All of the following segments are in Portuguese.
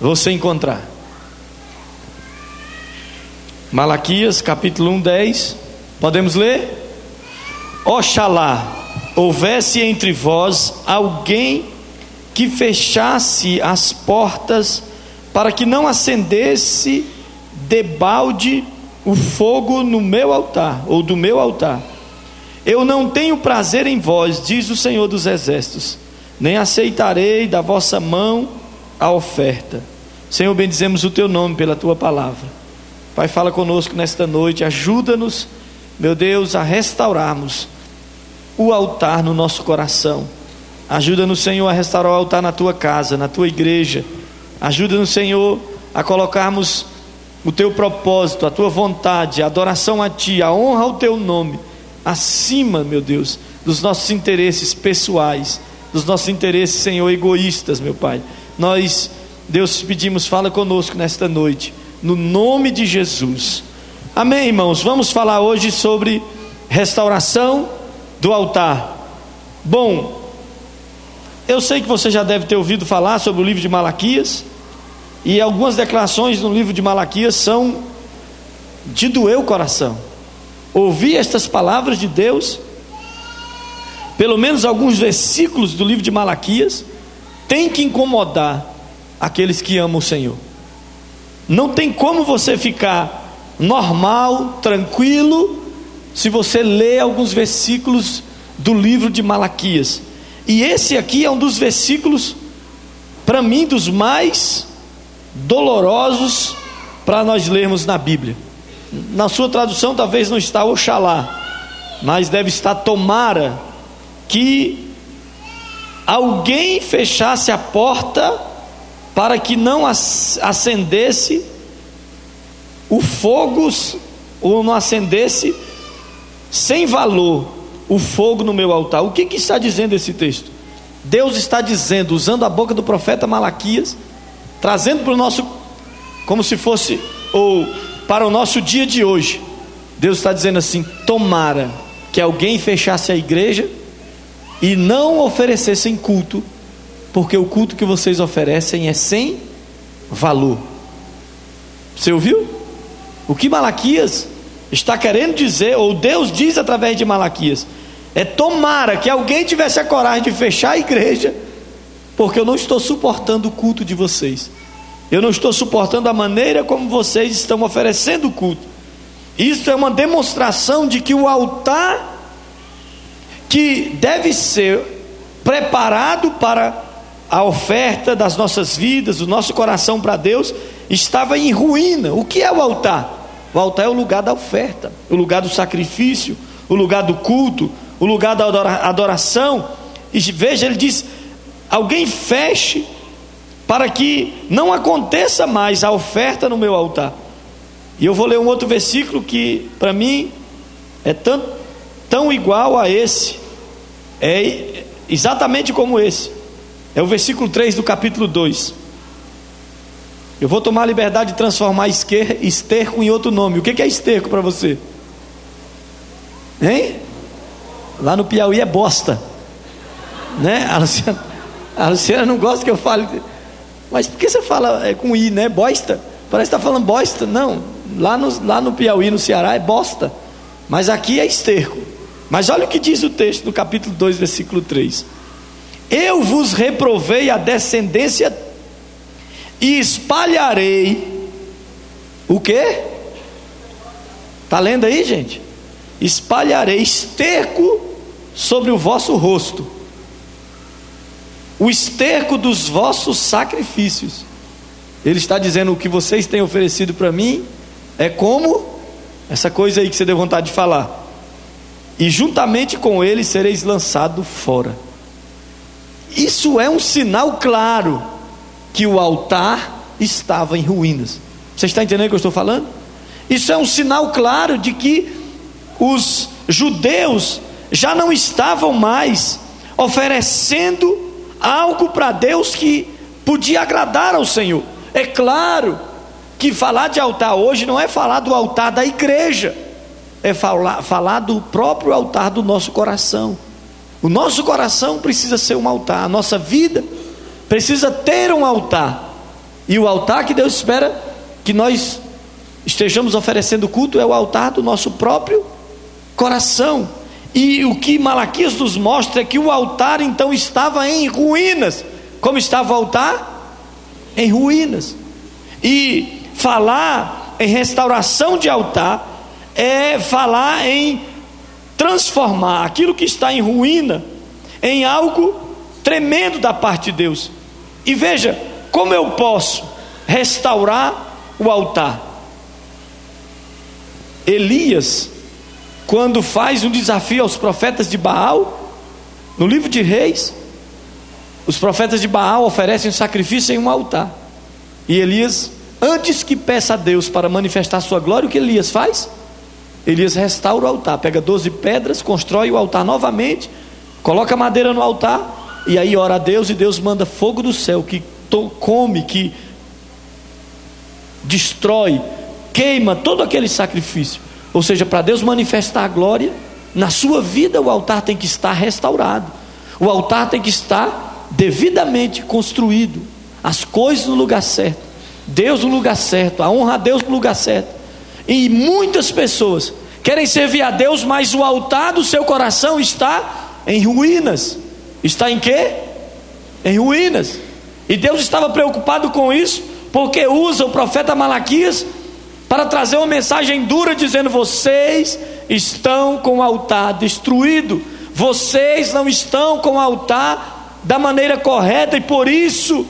você encontrar. Malaquias capítulo 1, 10. Podemos ler? Oxalá houvesse entre vós alguém que fechasse as portas para que não acendesse debalde o fogo no meu altar, ou do meu altar. Eu não tenho prazer em vós, diz o Senhor dos Exércitos, nem aceitarei da vossa mão a oferta. Senhor, bendizemos o teu nome pela tua palavra. Pai, fala conosco nesta noite, ajuda-nos, meu Deus, a restaurarmos o altar no nosso coração. Ajuda-nos, Senhor, a restaurar o altar na tua casa, na tua igreja. Ajuda-nos, Senhor, a colocarmos o teu propósito, a tua vontade, a adoração a ti, a honra ao teu nome, acima, meu Deus, dos nossos interesses pessoais, dos nossos interesses, Senhor, egoístas, meu Pai. Nós, Deus, pedimos, fala conosco nesta noite, no nome de Jesus. Amém, irmãos. Vamos falar hoje sobre restauração do altar. Bom, eu sei que você já deve ter ouvido falar sobre o livro de Malaquias, e algumas declarações no livro de Malaquias são de doer o coração. Ouvir estas palavras de Deus, pelo menos alguns versículos do livro de Malaquias, tem que incomodar aqueles que amam o Senhor. Não tem como você ficar normal, tranquilo, se você lê alguns versículos do livro de Malaquias. E esse aqui é um dos versículos, para mim, dos mais dolorosos para nós lermos na Bíblia. Na sua tradução talvez não está Oxalá, mas deve estar Tomara, que alguém fechasse a porta para que não acendesse o fogo, ou não acendesse sem valor o fogo no meu altar. O que, que está dizendo esse texto? Deus está dizendo, usando a boca do profeta Malaquias, trazendo para o nosso, como se fosse, ou para o nosso dia de hoje. Deus está dizendo assim: tomara que alguém fechasse a igreja e não oferecessem culto, porque o culto que vocês oferecem é sem valor. Você ouviu? O que Malaquias está querendo dizer, ou Deus diz através de Malaquias, é tomara que alguém tivesse a coragem de fechar a igreja, porque eu não estou suportando o culto de vocês. Eu não estou suportando a maneira como vocês estão oferecendo o culto. Isso é uma demonstração de que o altar que deve ser preparado para a oferta das nossas vidas, o nosso coração para Deus, estava em ruína. O que é o altar? O altar é o lugar da oferta, o lugar do sacrifício, o lugar do culto, o lugar da adoração. E veja, ele diz: alguém feche para que não aconteça mais a oferta no meu altar. E eu vou ler um outro versículo que, para mim, é tão, tão igual a esse, é exatamente como esse. É o versículo 3 do capítulo 2. Eu vou tomar a liberdade de transformar esterco em outro nome. O que é esterco para você? Hein? Lá no Piauí é bosta. Né? A Luciana, a Luciana não gosta que eu fale. Mas por que você fala é, com I, né? Bosta? Parece que está falando bosta. Não. Lá no, lá no Piauí, no Ceará, é bosta. Mas aqui é esterco. Mas olha o que diz o texto do capítulo 2, versículo 3. Eu vos reprovei a descendência e espalharei o que? Está lendo aí, gente? Espalharei esterco sobre o vosso rosto, o esterco dos vossos sacrifícios. Ele está dizendo: o que vocês têm oferecido para mim é como essa coisa aí que você deu vontade de falar, e juntamente com ele sereis lançado fora. Isso é um sinal claro que o altar estava em ruínas. Você está entendendo o que eu estou falando? Isso é um sinal claro de que os judeus já não estavam mais oferecendo algo para Deus que podia agradar ao Senhor. É claro que falar de altar hoje não é falar do altar da igreja, é falar, falar do próprio altar do nosso coração. O nosso coração precisa ser um altar, a nossa vida precisa ter um altar. E o altar que Deus espera que nós estejamos oferecendo culto é o altar do nosso próprio coração. E o que Malaquias nos mostra é que o altar então estava em ruínas. Como estava o altar? Em ruínas. E falar em restauração de altar é falar em transformar aquilo que está em ruína em algo tremendo da parte de Deus. E veja, como eu posso restaurar o altar? Elias, quando faz um desafio aos profetas de Baal, no livro de Reis, os profetas de Baal oferecem sacrifício em um altar. E Elias, antes que peça a Deus para manifestar sua glória, o que Elias faz? Elias restaura o altar, pega 12 pedras, constrói o altar novamente, coloca madeira no altar, e aí ora a Deus, e Deus manda fogo do céu que come, que destrói, queima todo aquele sacrifício. Ou seja, para Deus manifestar a glória, na sua vida o altar tem que estar restaurado, o altar tem que estar devidamente construído, as coisas no lugar certo, Deus no lugar certo, a honra a Deus no lugar certo. E muitas pessoas querem servir a Deus, mas o altar do seu coração está em ruínas. Está em quê? Em ruínas. E Deus estava preocupado com isso, porque usa o profeta Malaquias para trazer uma mensagem dura dizendo: vocês estão com o altar destruído, vocês não estão com o altar da maneira correta e por isso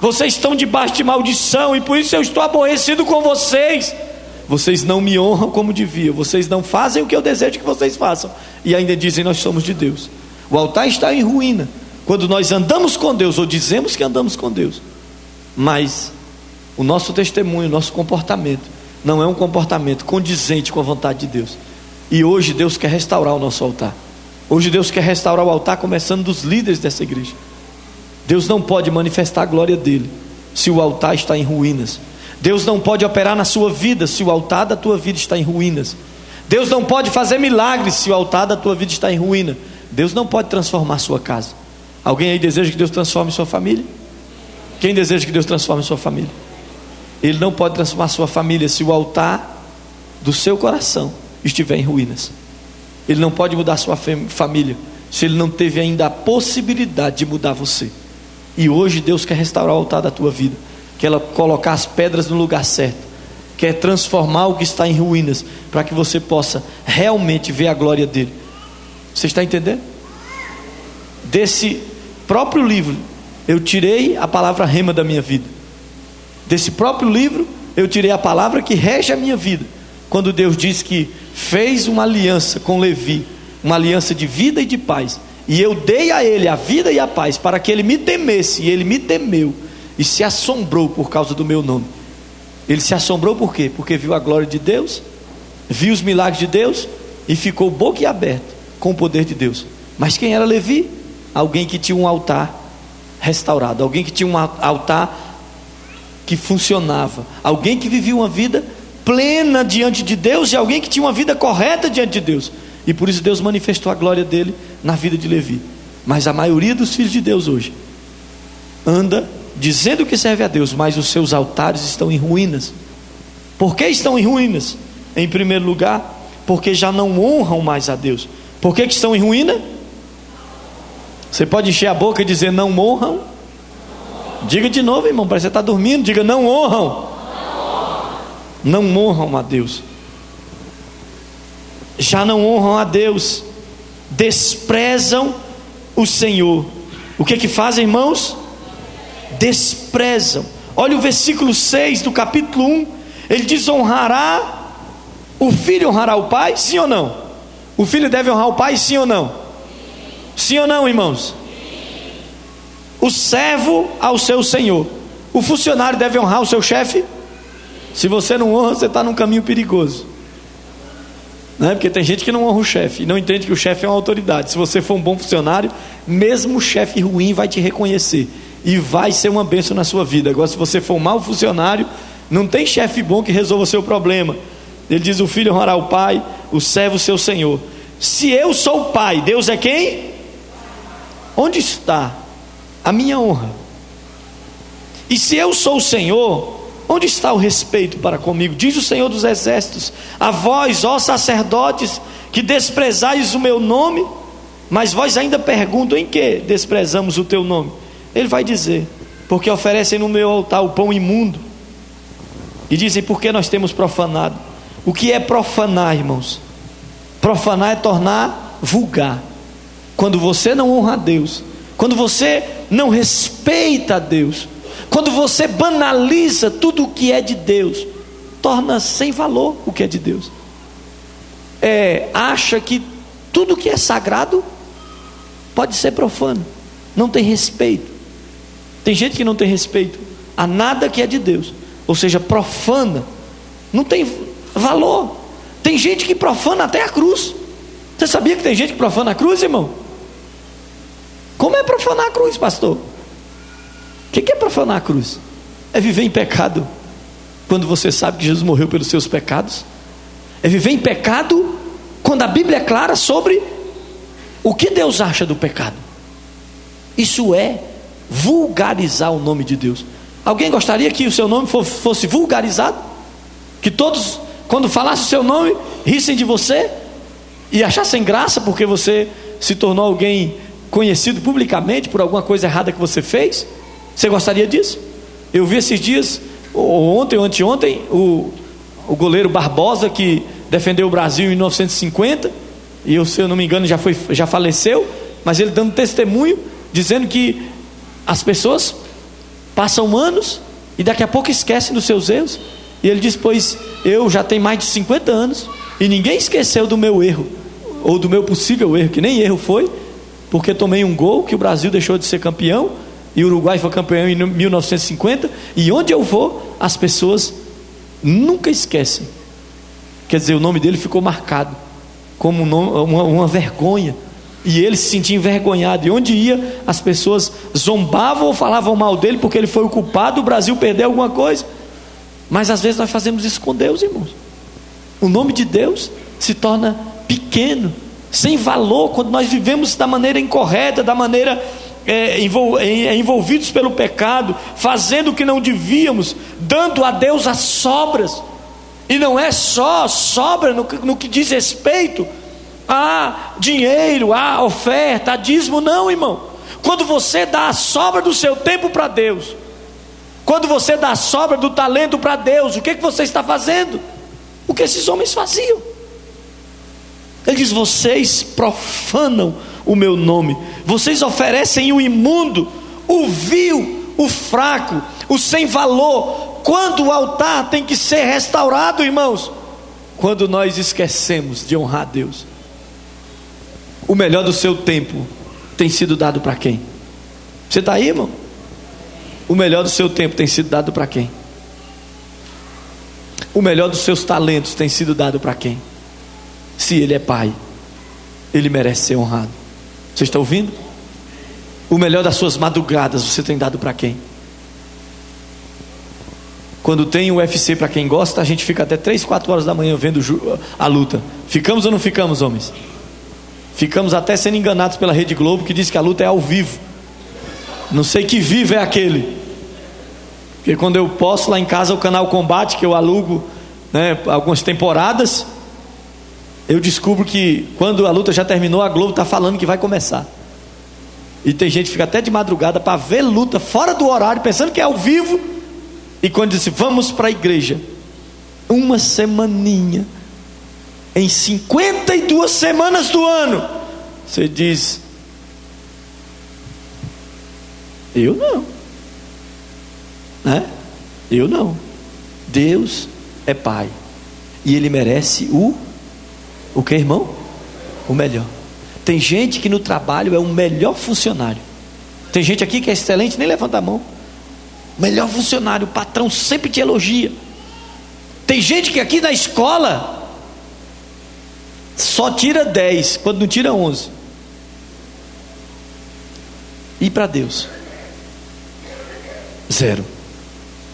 vocês estão debaixo de maldição e por isso eu estou aborrecido com vocês. Vocês não me honram como devia, vocês não fazem o que eu desejo que vocês façam e ainda dizem nós somos de Deus. O altar está em ruína quando nós andamos com Deus ou dizemos que andamos com Deus, mas o nosso testemunho, o nosso comportamento não é um comportamento condizente com a vontade de Deus. E hoje Deus quer restaurar o nosso altar. Hoje Deus quer restaurar o altar, começando dos líderes dessa igreja. Deus não pode manifestar a glória dele se o altar está em ruínas. Deus não pode operar na sua vida se o altar da tua vida está em ruínas. Deus não pode fazer milagres se o altar da tua vida está em ruína. Deus não pode transformar a sua casa. Alguém aí deseja que Deus transforme sua família? Quem deseja que Deus transforme sua família? Ele não pode transformar sua família se o altar do seu coração estiver em ruínas. Ele não pode mudar sua família se ele não teve ainda a possibilidade de mudar você. E hoje Deus quer restaurar o altar da tua vida, quer colocar as pedras no lugar certo, quer transformar o que está em ruínas, para que você possa realmente ver a glória dele. Você está entendendo? Desse próprio livro, eu tirei a palavra rema da minha vida. Desse próprio livro, eu tirei a palavra que rege a minha vida. Quando Deus diz que fez uma aliança com Levi, uma aliança de vida e de paz, e eu dei a ele a vida e a paz para que ele me temesse, e ele me temeu e se assombrou por causa do meu nome. Ele se assombrou por quê? Porque viu a glória de Deus, viu os milagres de Deus e ficou boquiaberto com o poder de Deus. Mas quem era Levi? Alguém que tinha um altar restaurado, alguém que tinha um altar que funcionava, alguém que vivia uma vida plena diante de Deus e alguém que tinha uma vida correta diante de Deus. E por isso Deus manifestou a glória dele na vida de Levi. Mas a maioria dos filhos de Deus hoje anda dizendo que serve a Deus, mas os seus altares estão em ruínas. Por que estão em ruínas? Em primeiro lugar, porque já não honram mais a Deus. Por que, que estão em ruína? Você pode encher a boca e dizer não honram Diga de novo, irmão, parece que você está dormindo. Diga, não honram. Não honram a Deus. Já não honram a Deus. Desprezam o Senhor. O que que fazem, irmãos? Desprezam. Olha o versículo 6 do capítulo 1. Ele diz: honrará. O filho honrará o pai? Sim ou não? O filho deve honrar o pai? Sim ou não? Sim ou não, irmãos? o servo ao seu senhor. O funcionário deve honrar o seu chefe? Se você não honra, você está num caminho perigoso. Não é? Porque tem gente que não honra o chefe e não entende que o chefe é uma autoridade. Se você for um bom funcionário, mesmo o chefe ruim vai te reconhecer e vai ser uma bênção na sua vida. Agora, se você for um mau funcionário, não tem chefe bom que resolva o seu problema. Ele diz: o filho honrará o pai, o servo seu senhor. Se eu sou o pai, Deus é quem? Onde está a minha honra. E se eu sou o Senhor, onde está o respeito para comigo? Diz o Senhor dos Exércitos: A vós, ó sacerdotes, que desprezais o meu nome, mas vós ainda perguntam em que desprezamos o teu nome? Ele vai dizer: Porque oferecem no meu altar o pão imundo. E dizem: Por que nós temos profanado? O que é profanar, irmãos? Profanar é tornar vulgar. Quando você não honra a Deus, quando você não respeita a Deus, quando você banaliza tudo o que é de Deus, torna sem valor o que é de Deus. É, acha que tudo que é sagrado pode ser profano, não tem respeito. Tem gente que não tem respeito a nada que é de Deus, ou seja, profana, não tem valor. Tem gente que profana até a cruz. Você sabia que tem gente que profana a cruz, irmão? Como é profanar a cruz, pastor? O que é profanar a cruz? É viver em pecado quando você sabe que Jesus morreu pelos seus pecados. É viver em pecado quando a Bíblia é clara sobre o que Deus acha do pecado. Isso é vulgarizar o nome de Deus. Alguém gostaria que o seu nome fosse vulgarizado? Que todos, quando falassem o seu nome, rissem de você e achassem graça porque você se tornou alguém conhecido publicamente por alguma coisa errada que você fez? Você gostaria disso? Eu vi esses dias, ontem ou anteontem, o, o goleiro Barbosa, que defendeu o Brasil em 1950, e eu, se eu não me engano, já, foi, já faleceu, mas ele dando testemunho, dizendo que as pessoas passam anos e daqui a pouco esquecem dos seus erros. E ele diz: Pois eu já tenho mais de 50 anos e ninguém esqueceu do meu erro, ou do meu possível erro, que nem erro foi, porque tomei um gol que o Brasil deixou de ser campeão e o Uruguai foi campeão em 1950, e onde eu vou, as pessoas nunca esquecem. Quer dizer, o nome dele ficou marcado como uma, vergonha, e ele se sentia envergonhado, e onde ia, as pessoas zombavam ou falavam mal dele porque ele foi o culpado, o Brasil perdeu alguma coisa. Mas às vezes nós fazemos isso com Deus, irmãos. O nome de Deus se torna pequeno, sem valor, quando nós vivemos da maneira incorreta, da maneira é, é, envolvidos pelo pecado, fazendo o que não devíamos, dando a Deus as sobras, e não é só sobra no, no que diz respeito a dinheiro, a oferta, a dízimo, não, irmão. Quando você dá a sobra do seu tempo para Deus, quando você dá a sobra do talento para Deus, o que, que você está fazendo? O que esses homens faziam. Ele diz: vocês profanam o meu nome. Vocês oferecem o imundo, o vil, o fraco, o sem valor. Quando o altar tem que ser restaurado, irmãos? Quando nós esquecemos de honrar Deus. O melhor do seu tempo tem sido dado para quem? Você está aí, irmão? O melhor do seu tempo tem sido dado para quem? O melhor dos seus talentos tem sido dado para quem? Se ele é pai, ele merece ser honrado. Você está ouvindo? O melhor das suas madrugadas você tem dado para quem? Quando tem o UFC para quem gosta, a gente fica até 3, 4 horas da manhã vendo a luta. Ficamos ou não ficamos, homens? Ficamos até sendo enganados pela Rede Globo que diz que a luta é ao vivo. Não sei que vivo é aquele. Porque quando eu posso lá em casa o canal Combate, que eu alugo né, algumas temporadas, eu descubro que quando a luta já terminou, a Globo está falando que vai começar. E tem gente que fica até de madrugada para ver luta fora do horário, pensando que é ao vivo. E quando disse, vamos para a igreja, uma semaninha, em 52 semanas do ano, você diz, eu não, né? Eu não. Deus é Pai e Ele merece o o que, irmão? O melhor. Tem gente que no trabalho é o melhor funcionário. Tem gente aqui que é excelente, nem levanta a mão. Melhor funcionário, o patrão sempre te elogia. Tem gente que aqui na escola só tira 10, quando não tira 11. E para Deus? Zero.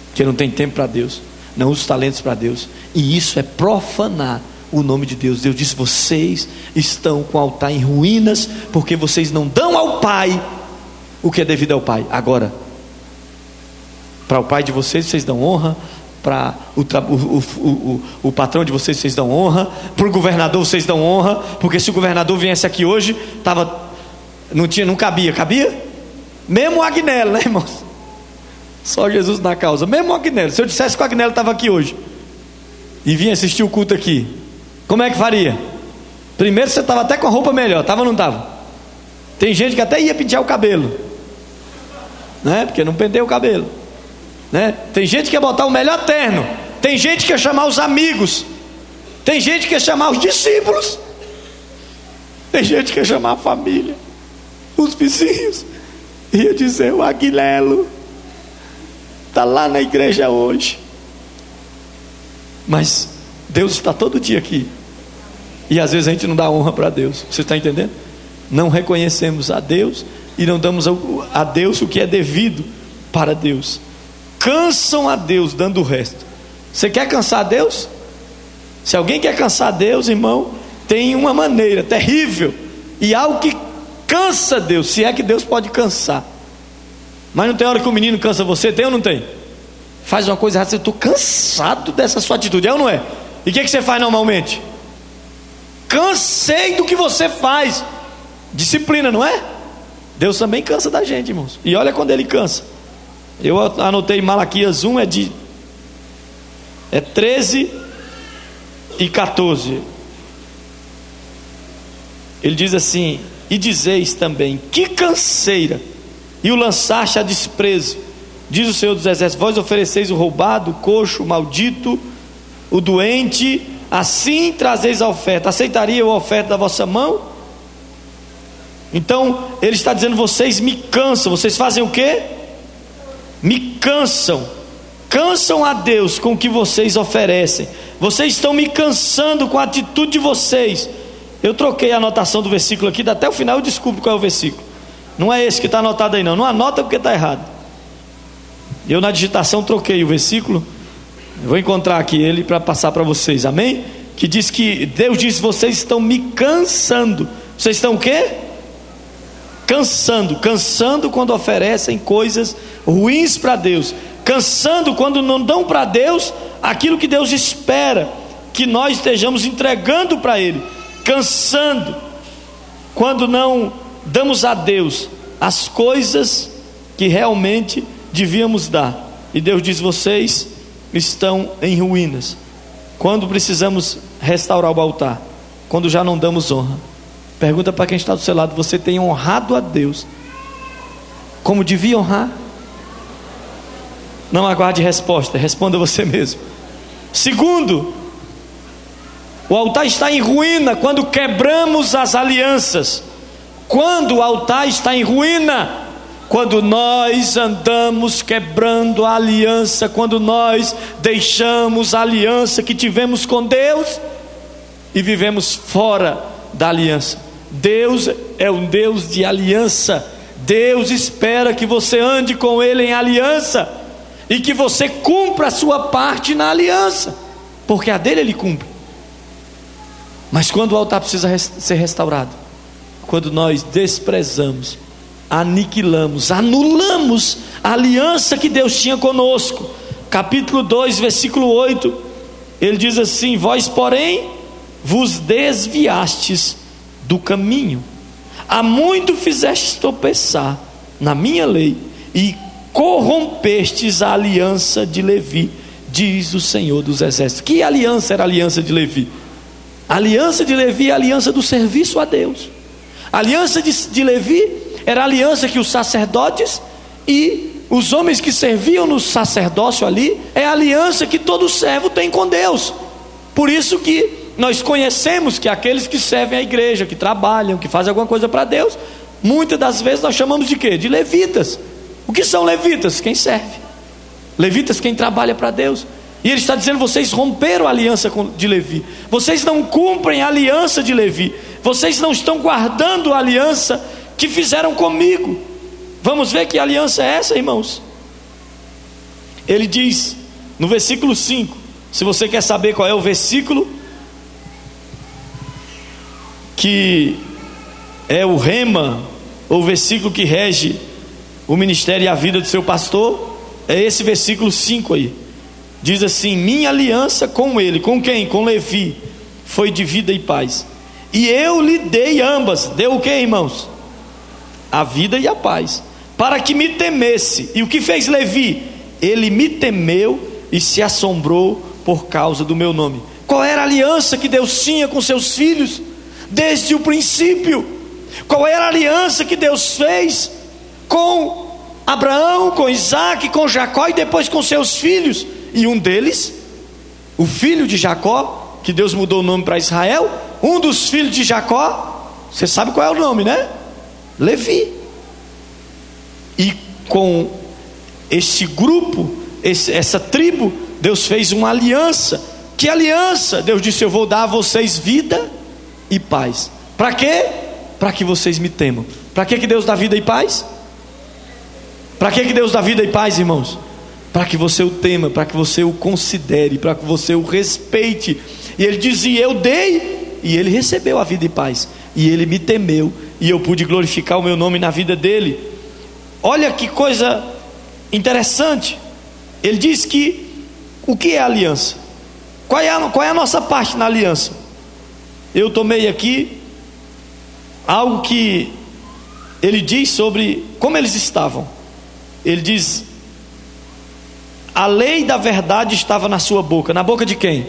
Porque não tem tempo para Deus, não usa os talentos para Deus. E isso é profanar o nome de Deus. Deus disse: vocês estão com o altar em ruínas, porque vocês não dão ao Pai o que é devido ao Pai. Agora, Para o pai de vocês, vocês dão honra. Para o, o, o, o, patrão de vocês, vocês dão honra. Para o governador, vocês dão honra. Porque se o governador viesse aqui hoje, tava, não, tinha, não cabia. Cabia? Mesmo o Agnello, né, irmãos? Só Jesus na causa. Mesmo o Agnello. Se eu dissesse que o Agnello estava aqui hoje e vinha assistir o culto aqui, como é que faria? Primeiro você estava até com a roupa melhor, estava ou não estava? Tem gente que até ia pentear o cabelo, né? Porque não pendeu o cabelo, né? Tem gente que ia botar o melhor terno, tem gente que ia chamar os amigos, tem gente que ia chamar os discípulos, tem gente que ia chamar a família, os vizinhos, ia dizer o Aguilelo está lá na igreja hoje. Mas Deus está todo dia aqui. E às vezes a gente não dá honra para Deus. Você está entendendo? Não reconhecemos a Deus e não damos a Deus o que é devido para Deus. Cansam a Deus dando o resto. Você quer cansar a Deus? Se alguém quer cansar a Deus, irmão, tem uma maneira terrível e algo que cansa Deus, se é que Deus pode cansar. Mas não tem hora que o menino cansa você, tem ou não tem? Faz uma coisa errada, eu estou cansado dessa sua atitude, é ou não é? E o que, que você faz normalmente? Cansei do que você faz. Disciplina, não é? Deus também cansa da gente, irmãos. E olha quando ele cansa. Eu anotei Malaquias 1, é de é 13 e 14. Ele diz assim: E dizeis também, que canseira e o lançaste a desprezo. Diz o Senhor dos Exércitos: Vós ofereceis o roubado, o coxo, o maldito, o doente, assim trazeis a oferta. Aceitaria a oferta da vossa mão? Então, ele está dizendo: Vocês me cansam. Vocês fazem o que? Me cansam. Cansam a Deus com o que vocês oferecem. Vocês estão me cansando com a atitude de vocês. Eu troquei a anotação do versículo aqui, até o final eu descubro qual é o versículo. Não é esse que está anotado aí, não. Não anota porque está errado. Eu na digitação troquei o versículo. Vou encontrar aqui ele para passar para vocês. Amém? Que diz que Deus diz: vocês estão me cansando. Vocês estão o quê? Cansando, cansando quando oferecem coisas ruins para Deus, cansando quando não dão para Deus aquilo que Deus espera que nós estejamos entregando para Ele, cansando quando não damos a Deus as coisas que realmente devíamos dar. E Deus diz: vocês estão em ruínas. Quando precisamos restaurar o altar? Quando já não damos honra. Pergunta para quem está do seu lado: você tem honrado a Deus como devia honrar? Não aguarde resposta, responda você mesmo. Segundo, o altar está em ruína quando quebramos as alianças. Quando o altar está em ruína, quando nós andamos quebrando a aliança, quando nós deixamos a aliança que tivemos com Deus e vivemos fora da aliança. Deus é um Deus de aliança. Deus espera que você ande com Ele em aliança e que você cumpra a sua parte na aliança, porque a dele Ele cumpre. Mas quando o altar precisa ser restaurado, quando nós desprezamos, aniquilamos, anulamos a aliança que Deus tinha conosco. Capítulo 2, versículo 8, ele diz assim: Vós, porém, vos desviastes do caminho, há muito fizestes tropeçar na minha lei e corrompestes a aliança de Levi, diz o Senhor dos Exércitos. Que aliança era a aliança de Levi? A aliança de Levi é a aliança do serviço a Deus. A aliança de, de Levi era a aliança que os sacerdotes e os homens que serviam no sacerdócio ali, é a aliança que todo servo tem com Deus. Por isso que nós conhecemos que aqueles que servem a igreja, que trabalham, que fazem alguma coisa para Deus, muitas das vezes nós chamamos de quê? De levitas. O que são levitas? Quem serve. Levitas, quem trabalha para Deus. E ele está dizendo: vocês romperam a aliança de Levi, vocês não cumprem a aliança de Levi, vocês não estão guardando a aliança que fizeram comigo. Vamos ver que aliança é essa, irmãos? Ele diz no versículo 5: se você quer saber qual é o versículo que é o rema, ou versículo que rege o ministério e a vida do seu pastor, é esse versículo 5 aí. Diz assim: Minha aliança com ele, com quem? Com Levi, foi de vida e paz. E eu lhe dei ambas. Deu o que, irmãos? A vida e a paz. Para que me temesse. E o que fez Levi? Ele me temeu e se assombrou por causa do meu nome. Qual era a aliança que Deus tinha com seus filhos desde o princípio? Qual era a aliança que Deus fez com Abraão, com Isaac, com Jacó e depois com seus filhos? E um deles, o filho de Jacó, que Deus mudou o nome para Israel, um dos filhos de Jacó, você sabe qual é o nome, né? Levi. E com esse grupo, esse, essa tribo, Deus fez uma aliança. Que aliança? Deus disse: Eu vou dar a vocês vida e paz. Para quê? Para que vocês me temam. Para que, que Deus dá vida e paz? Para que, que Deus dá vida e paz, irmãos? para que você o tema, para que você o considere, para que você o respeite. E ele dizia: Eu dei, e ele recebeu a vida e paz, e ele me temeu, e eu pude glorificar o meu nome na vida dele. Olha que coisa interessante. Ele diz que o que é aliança? Qual é a, qual é a nossa parte na aliança? Eu tomei aqui algo que ele diz sobre como eles estavam. Ele diz: a lei da verdade estava na sua boca. Na boca de quem?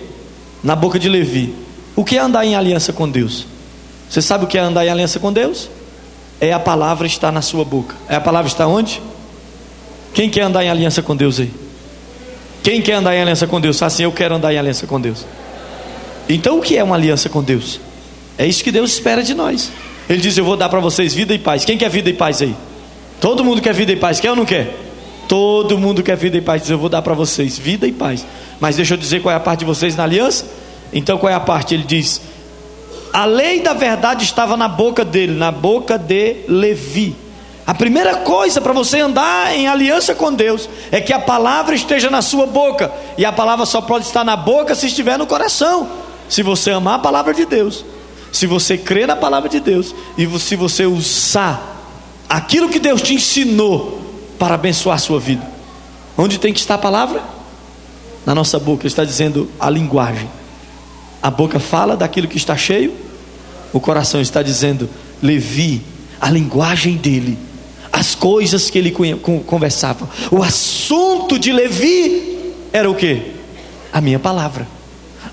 Na boca de Levi. O que é andar em aliança com Deus? Você sabe o que é andar em aliança com Deus? É a palavra estar na sua boca. É a palavra está onde? Quem quer andar em aliança com Deus aí? Quem quer andar em aliança com Deus? Assim, eu quero andar em aliança com Deus. Então, o que é uma aliança com Deus? É isso que Deus espera de nós. Ele diz: Eu vou dar para vocês vida e paz. Quem quer vida e paz aí? Todo mundo quer vida e paz. Quer ou não quer? Todo mundo quer vida e paz. Diz, eu vou dar para vocês vida e paz. Mas deixa eu dizer qual é a parte de vocês na aliança. Então qual é a parte? Ele diz: a lei da verdade estava na boca dele, na boca de Levi. A primeira coisa para você andar em aliança com Deus é que a palavra esteja na sua boca. E a palavra só pode estar na boca se estiver no coração. Se você amar a palavra de Deus, se você crer na palavra de Deus e se você usar aquilo que Deus te ensinou para abençoar a sua vida. Onde tem que estar a palavra? Na nossa boca, está dizendo a linguagem. A boca fala daquilo que está cheio, o coração está dizendo, Levi, a linguagem dele, as coisas que ele conversava. O assunto de Levi era o que? A minha palavra.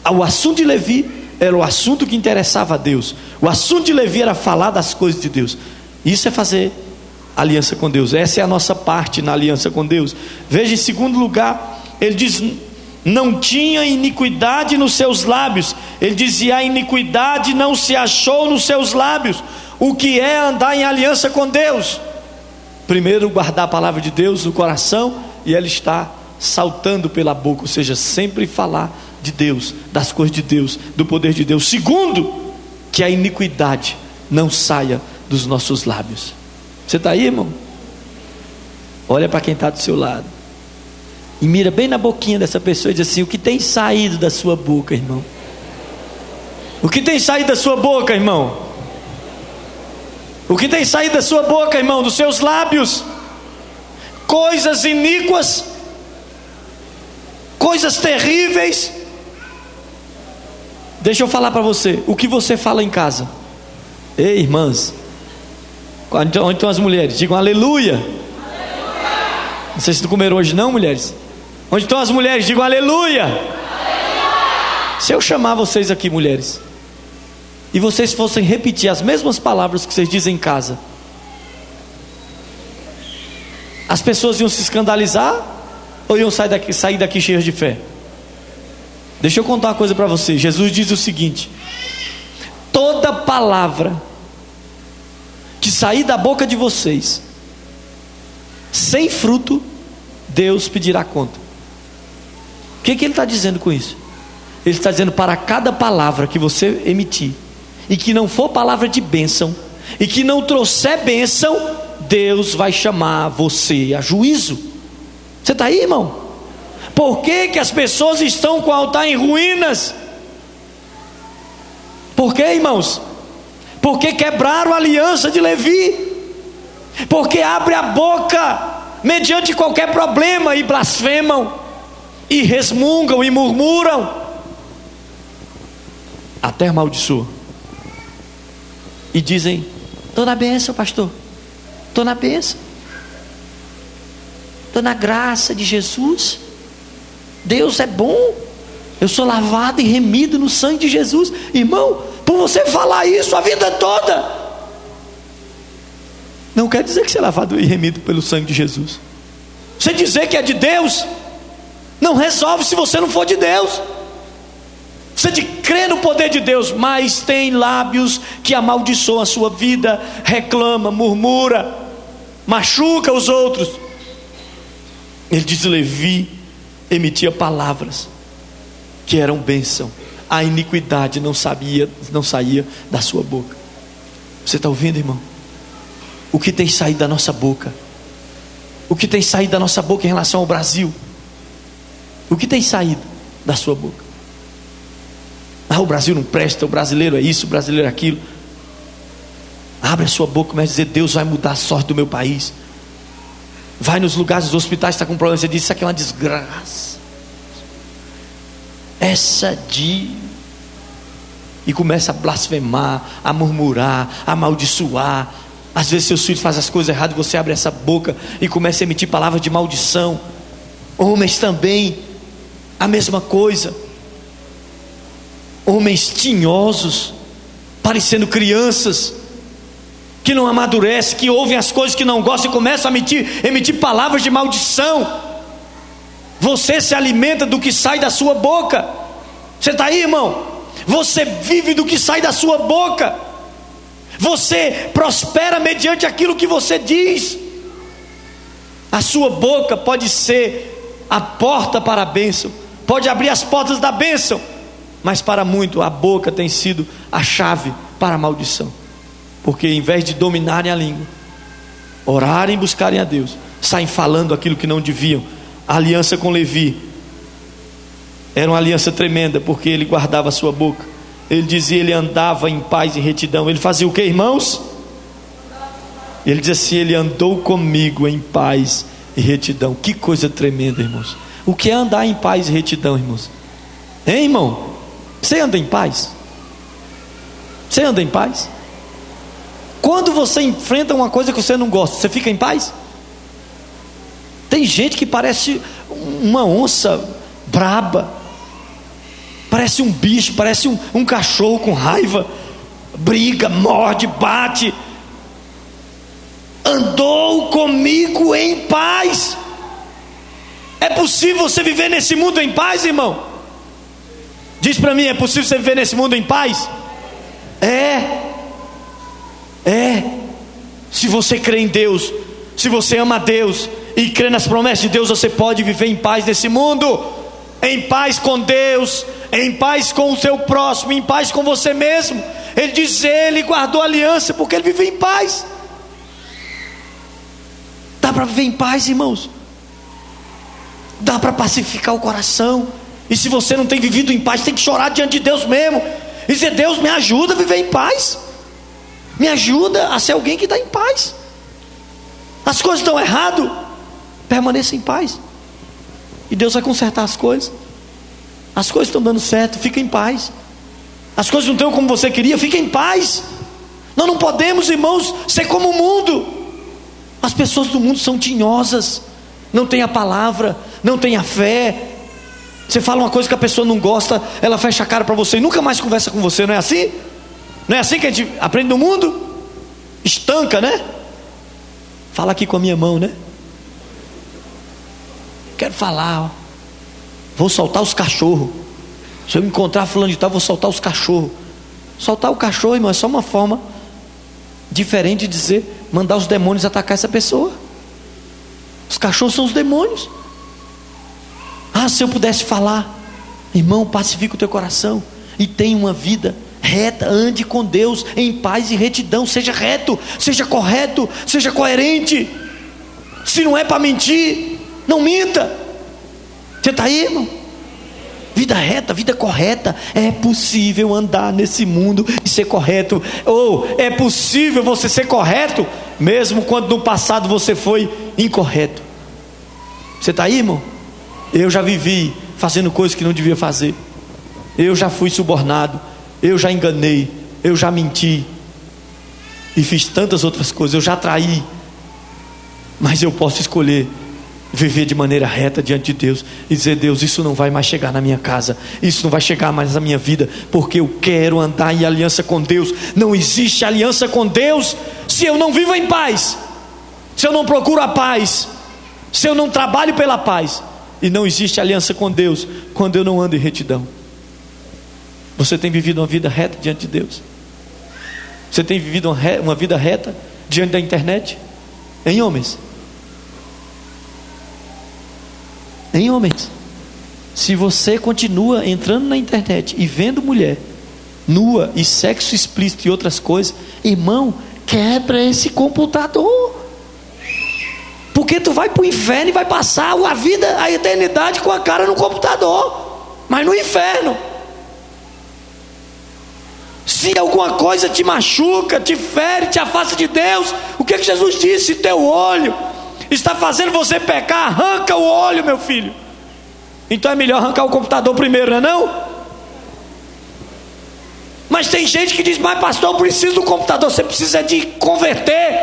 O assunto de Levi era o assunto que interessava a Deus. O assunto de Levi era falar das coisas de Deus. Isso é fazer aliança com Deus. Essa é a nossa parte na aliança com Deus. Veja, em segundo lugar, ele diz: não tinha iniquidade nos seus lábios. Ele dizia: a iniquidade não se achou nos seus lábios. O que é andar em aliança com Deus? Primeiro, guardar a palavra de Deus no coração e ela está saltando pela boca, ou seja, sempre falar de Deus, das coisas de Deus, do poder de Deus. Segundo, que a iniquidade não saia dos nossos lábios. Você está aí, irmão? Olha para quem está do seu lado. E mira bem na boquinha dessa pessoa e diz assim: O que tem saído da sua boca, irmão? O que tem saído da sua boca, irmão? O que tem saído da sua boca, irmão? Dos seus lábios? Coisas iníquas, coisas terríveis. Deixa eu falar para você: o que você fala em casa? Ei, irmãs, Onde estão as mulheres? Digam aleluia. aleluia. Não sei se não comeram hoje, não, mulheres. Onde estão as mulheres? Digam aleluia. aleluia. Se eu chamar vocês aqui, mulheres, e vocês fossem repetir as mesmas palavras que vocês dizem em casa, as pessoas iam se escandalizar ou iam sair daqui, sair daqui cheias de fé? Deixa eu contar uma coisa para você. Jesus diz o seguinte: toda palavra que sair da boca de vocês sem fruto, Deus pedirá conta. O que, que ele está dizendo com isso? Ele está dizendo para cada palavra que você emitir, e que não for palavra de bênção, e que não trouxer bênção, Deus vai chamar você a juízo. Você está aí, irmão? Por que, que as pessoas estão com o altar em ruínas? Por que, irmãos? porque quebraram a aliança de Levi, porque abre a boca mediante qualquer problema e blasfemam, e resmungam e murmuram, até amaldiçoam, e dizem: Estou na bênção, pastor, estou na bênção, estou na graça de Jesus, Deus é bom, eu sou lavado e remido no sangue de Jesus, irmão, por você falar isso a vida toda, não quer dizer que você é lavado e remido pelo sangue de Jesus. Você dizer que é de Deus, não resolve se você não for de Deus. Você de crê no poder de Deus, mas tem lábios que amaldiçoam a sua vida, reclama, murmura, machuca os outros. Ele diz: Levi emitia palavras que eram bênção. A iniquidade não sabia, não saía da sua boca. Você está ouvindo, irmão? o que tem saído da nossa boca, o que tem saído da nossa boca em relação ao Brasil, o que tem saído da sua boca. Ah, o Brasil não presta, o brasileiro é isso, o brasileiro é aquilo. Abre a sua boca, a dizer: Deus vai mudar a sorte do meu país. Vai nos lugares dos hospitais, está com problema. Você diz: Isso aqui é uma desgraça. Essa de. E começa a blasfemar, a murmurar, a amaldiçoar, às vezes seus filhos fazem as coisas erradas, você abre essa boca e começa a emitir palavras de maldição. Homens também, a mesma coisa. Homens tinhosos, parecendo crianças, que não amadurecem, que ouvem as coisas que não gostam e começam a emitir, emitir palavras de maldição. Você se alimenta do que sai da sua boca. Você está aí, irmão? Você vive do que sai da sua boca. Você prospera mediante aquilo que você diz. A sua boca pode ser a porta para a bênção, pode abrir as portas da bênção, mas para muito a boca tem sido a chave para a maldição, porque em vez de dominarem a língua, orarem e buscarem a Deus, saem falando aquilo que não deviam. A aliança com Levi era uma aliança tremenda, porque ele guardava a sua boca. Ele dizia, ele andava em paz e retidão. Ele fazia o que, irmãos? Ele diz assim: Ele andou comigo em paz e retidão. Que coisa tremenda, irmãos. O que é andar em paz e retidão, irmãos? Hein, irmão? Você anda em paz? Você anda em paz? Quando você enfrenta uma coisa que você não gosta, você fica em paz? Tem gente que parece uma onça braba, Parece um bicho, parece um, um cachorro com raiva. Briga, morde, bate. Andou comigo em paz. É possível você viver nesse mundo em paz, irmão? Diz para mim, é possível você viver nesse mundo em paz? É. É. Se você crê em Deus, se você ama a Deus e crê nas promessas de Deus, você pode viver em paz nesse mundo em paz com Deus, em paz com o seu próximo, em paz com você mesmo. Ele diz: Ele guardou aliança porque ele vive em paz. Dá para viver em paz, irmãos. Dá para pacificar o coração. E se você não tem vivido em paz, tem que chorar diante de Deus mesmo. E dizer: Deus, me ajuda a viver em paz. Me ajuda a ser alguém que está em paz. As coisas estão errado. Permaneça em paz. E Deus vai consertar as coisas. As coisas estão dando certo, fica em paz. As coisas não estão como você queria, fica em paz. Nós não podemos, irmãos, ser como o mundo. As pessoas do mundo são tinhosas, não tem a palavra, não tem a fé. Você fala uma coisa que a pessoa não gosta, ela fecha a cara para você e nunca mais conversa com você, não é assim? Não é assim que a gente aprende no mundo? Estanca, né? Fala aqui com a minha mão, né? Quero falar, ó. vou soltar os cachorros. Se eu encontrar fulano de tal, vou soltar os cachorros. Soltar o cachorro, irmão, é só uma forma diferente de dizer, mandar os demônios atacar essa pessoa. Os cachorros são os demônios. Ah, se eu pudesse falar, irmão, pacifica o teu coração e tenha uma vida reta, ande com Deus em paz e retidão, seja reto, seja correto, seja coerente. Se não é para mentir, não minta. Você está aí, irmão? Vida reta, vida correta. É possível andar nesse mundo e ser correto. Ou é possível você ser correto, mesmo quando no passado você foi incorreto. Você está aí, irmão? Eu já vivi fazendo coisas que não devia fazer. Eu já fui subornado. Eu já enganei. Eu já menti. E fiz tantas outras coisas. Eu já traí. Mas eu posso escolher viver de maneira reta diante de Deus e dizer: Deus, isso não vai mais chegar na minha casa, isso não vai chegar mais na minha vida, porque eu quero andar em aliança com Deus. Não existe aliança com Deus se eu não vivo em paz, se eu não procuro a paz, se eu não trabalho pela paz. E não existe aliança com Deus quando eu não ando em retidão. Você tem vivido uma vida reta diante de Deus? Você tem vivido uma, vida reta diante da internet? Em homens? Em homens? Se você continua entrando na internet e vendo mulher nua e sexo explícito e outras coisas, irmão, quebra esse computador. Porque tu vai para o inferno e vai passar a vida, a eternidade com a cara no computador, mas no inferno. Se alguma coisa te machuca, te fere, te afasta de Deus, o que, que Jesus disse? Teu olho está fazendo você pecar, arranca o olho, meu filho. Então é melhor arrancar o computador primeiro, não é não? Mas tem gente que diz, mas pastor, eu preciso do computador, você precisa de converter.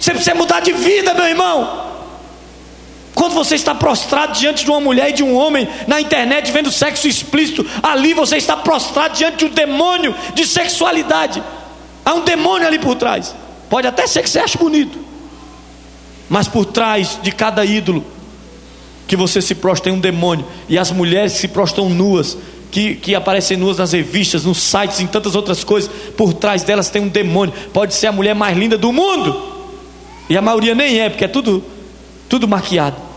Você precisa mudar de vida, meu irmão. Quando você está prostrado diante de uma mulher e de um homem na internet vendo sexo explícito, ali você está prostrado diante de um demônio de sexualidade. Há um demônio ali por trás. Pode até ser que você ache bonito, mas por trás de cada ídolo que você se prostra tem um demônio. E as mulheres se prostram nuas, que, que aparecem nuas nas revistas, nos sites, em tantas outras coisas. Por trás delas tem um demônio. Pode ser a mulher mais linda do mundo e a maioria nem é, porque é tudo, tudo maquiado.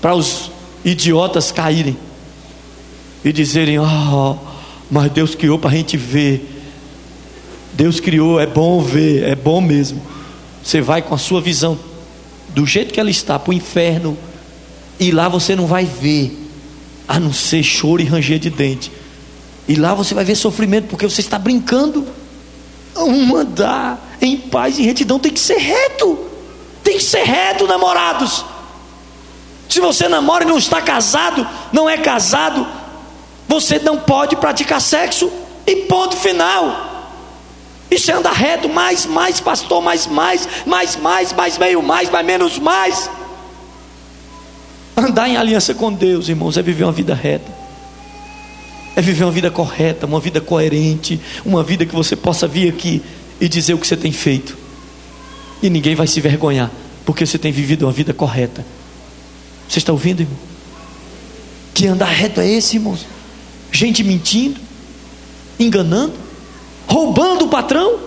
Para os idiotas caírem e dizerem: Oh, mas Deus criou para a gente ver. Deus criou, é bom ver, é bom mesmo. Você vai com a sua visão, do jeito que ela está, para o inferno, e lá você não vai ver, a não ser choro e ranger de dente. E lá você vai ver sofrimento, porque você está brincando. Um andar em paz e retidão tem que ser reto. Tem que ser reto, namorados. Se você namora e não está casado, não é casado, você não pode praticar sexo e ponto final. Isso é andar reto, mais, mais, pastor, mais, mais, mais, mais, mais, meio, mais, mais, menos, mais. Andar em aliança com Deus, irmãos, é viver uma vida reta. É viver uma vida correta, uma vida coerente, uma vida que você possa vir aqui e dizer o que você tem feito e ninguém vai se vergonhar, porque você tem vivido uma vida correta. Você está ouvindo, irmão? Que andar reto é esse, irmãos? Gente mentindo, enganando, roubando o patrão,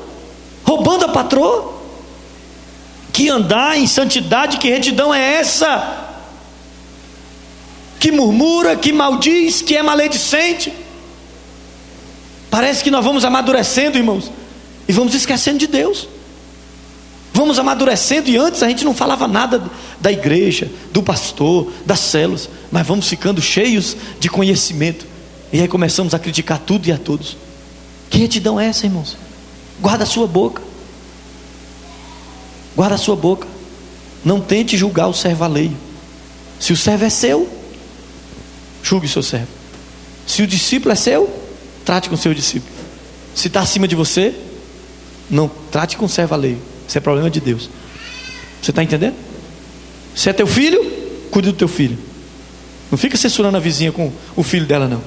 roubando a patroa. Que andar em santidade, que retidão é essa? Que murmura, que maldiz, que é maledicente. Parece que nós vamos amadurecendo, irmãos, e vamos esquecendo de Deus. Vamos amadurecendo e antes a gente não falava nada da igreja, do pastor, das células, mas vamos ficando cheios de conhecimento. E aí começamos a criticar tudo e a todos. Que retidão é essa, irmãos? Guarda a sua boca. Guarda a sua boca. Não tente julgar o servo alheio. Se o servo é seu, julgue o seu servo. Se o discípulo é seu, trate com o seu discípulo. Se está acima de você, não trate com o servo alheio. Isso é problema de Deus. Você está entendendo? Se é teu filho, cuide do teu filho. Não fica censurando a vizinha com o filho dela, não.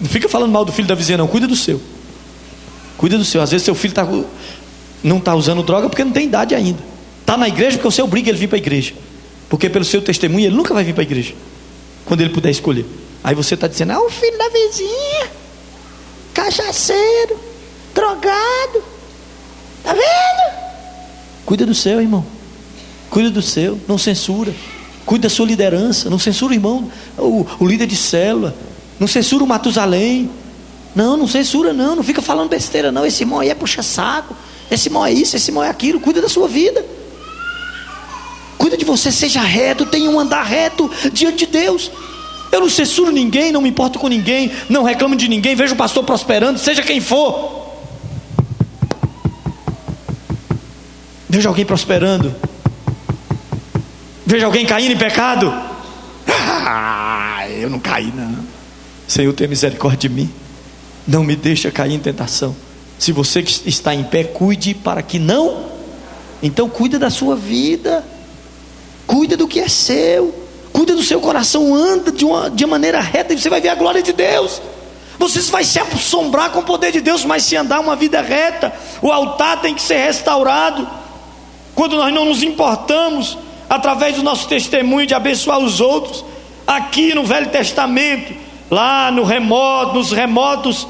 Não fica falando mal do filho da vizinha, não. Cuida do seu. Cuida do seu. Às vezes seu filho tá, não está usando droga porque não tem idade ainda. Está na igreja porque o seu obriga ele vir para a igreja. Porque pelo seu testemunho ele nunca vai vir para a igreja. Quando ele puder escolher. Aí você está dizendo, ah, o filho da vizinha, cachaceiro, drogado. Está vendo? Cuida do seu, irmão. Cuida do seu, não censura. Cuida da sua liderança, não censura o irmão, o, o líder de célula. Não censura o Matusalém. Não, não censura, não. Não fica falando besteira, não. Esse irmão aí é puxa-saco. Esse irmão é isso, esse irmão é aquilo. Cuida da sua vida. Cuida de você, seja reto, tenha um andar reto diante de Deus. Eu não censuro ninguém, não me importo com ninguém, não reclamo de ninguém, vejo o pastor prosperando, seja quem for. Vejo alguém prosperando. Veja alguém caindo em pecado. Ah, eu não caí, não. Senhor, tenha misericórdia de mim. Não me deixa cair em tentação. Se você está em pé, cuide para que não. Então cuida da sua vida. Cuida do que é seu. Cuida do seu coração, anda de uma, de maneira reta e você vai ver a glória de Deus. Você vai se assombrar com o poder de Deus, mas se andar uma vida reta, o altar tem que ser restaurado. Quando nós não nos importamos, através do nosso testemunho de abençoar os outros, aqui no Velho Testamento, lá no remoto, nos remotos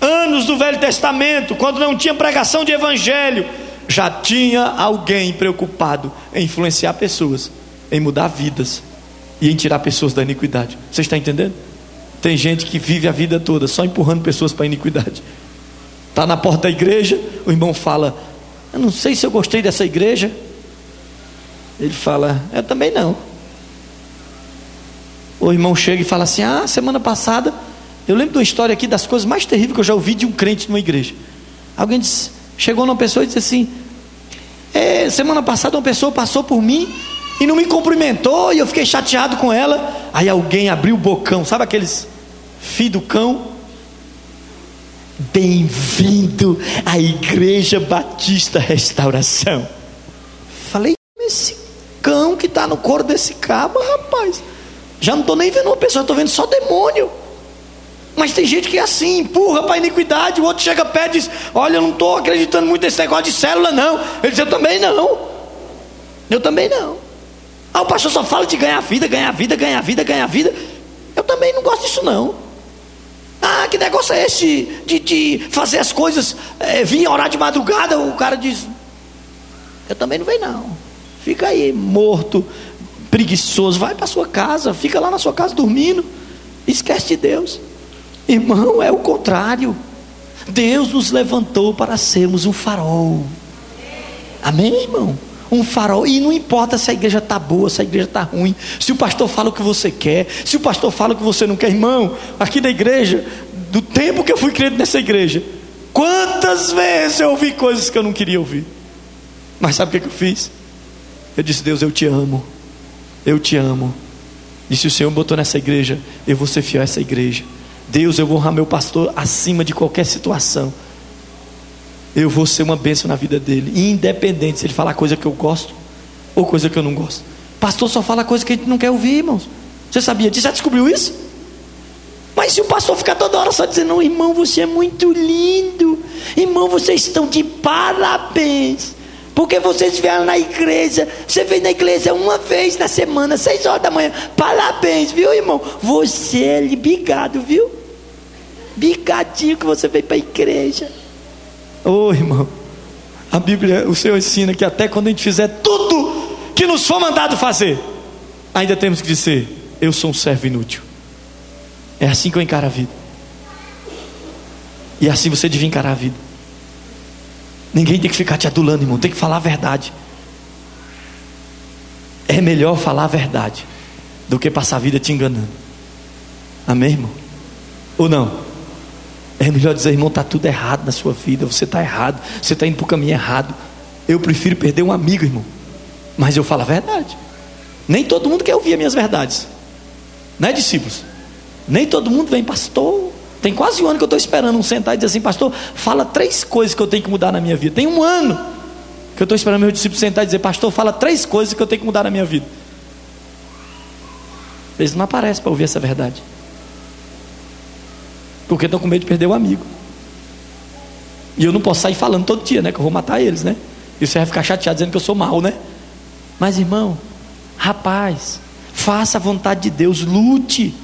anos do Velho Testamento, quando não tinha pregação de evangelho, já tinha alguém preocupado em influenciar pessoas, em mudar vidas e em tirar pessoas da iniquidade. Você está entendendo? Tem gente que vive a vida toda só empurrando pessoas para a iniquidade. Está na porta da igreja, o irmão fala: Eu não sei se eu gostei dessa igreja. Ele fala: Eu também não. O irmão chega e fala assim: Ah, semana passada, eu lembro de uma história aqui das coisas mais terríveis que eu já ouvi de um crente numa igreja. Alguém disse, chegou numa pessoa e disse assim: é, Semana passada uma pessoa passou por mim e não me cumprimentou e eu fiquei chateado com ela. Aí alguém abriu o bocão, sabe aqueles filho do cão? Bem-vindo à Igreja Batista Restauração. Falei, esse cão que está no coro desse cabo, rapaz. Já não estou nem vendo uma pessoa, estou vendo só demônio. Mas tem gente que é assim, empurra para a iniquidade, o outro chega perto e diz: Olha, eu não estou acreditando muito nesse negócio de célula, não. Ele diz: Eu também não. Eu também não. Ah, o pastor só fala de ganhar vida, ganhar vida, ganhar vida, ganhar vida. Eu também não gosto disso, não. Ah, que negócio é esse de, de fazer as coisas, é, vir orar de madrugada? O cara diz: Eu também não venho, não. Fica aí, morto, preguiçoso. Vai para sua casa, fica lá na sua casa dormindo. Esquece de Deus. Irmão, é o contrário. Deus nos levantou para sermos um farol. Amém, irmão? Um farol, e não importa se a igreja está boa, se a igreja está ruim, se o pastor fala o que você quer, se o pastor fala o que você não quer, irmão, aqui da igreja, do tempo que eu fui crente nessa igreja, quantas vezes eu ouvi coisas que eu não queria ouvir, mas sabe o que eu fiz? Eu disse: Deus, eu te amo, eu te amo, e se o Senhor botou nessa igreja, eu vou ser fiel a essa igreja. Deus, eu vou honrar meu pastor acima de qualquer situação. Eu vou ser uma bênção na vida dele, independente se ele falar coisa que eu gosto ou coisa que eu não gosto. Pastor só fala coisa que a gente não quer ouvir, irmãos. Você sabia disso? Já descobriu isso? Mas se o pastor ficar toda hora só dizendo, não, irmão, você é muito lindo, irmão, vocês estão de parabéns. Porque vocês vieram na igreja, você veio na igreja uma vez na semana, seis horas da manhã. Parabéns, viu, irmão? Você é libigado, viu? bigadinho que você veio para a igreja. Ô oh, irmão, a Bíblia, o Senhor ensina que até quando a gente fizer tudo que nos for mandado fazer, ainda temos que dizer: Eu sou um servo inútil. É assim que eu encaro a vida. E assim você devia encarar a vida. Ninguém tem que ficar te adulando, irmão. Tem que falar a verdade. É melhor falar a verdade do que passar a vida te enganando. Amém, irmão? Ou não? É melhor dizer, irmão, está tudo errado na sua vida, você está errado, você está indo para o caminho errado. Eu prefiro perder um amigo, irmão. Mas eu falo a verdade. Nem todo mundo quer ouvir as minhas verdades. Né, discípulos? Nem todo mundo vem, pastor. Tem quase um ano que eu estou esperando um sentar e dizer assim, pastor, fala três coisas que eu tenho que mudar na minha vida. Tem um ano que eu estou esperando meu discípulo sentar e dizer, pastor, fala três coisas que eu tenho que mudar na minha vida. Eles não aparecem para ouvir essa verdade porque estão com medo de perder o amigo. E eu não posso sair falando todo dia, né? Que eu vou matar eles, né? E você vai ficar chateado dizendo que eu sou mal, né? Mas irmão, rapaz, faça a vontade de Deus, lute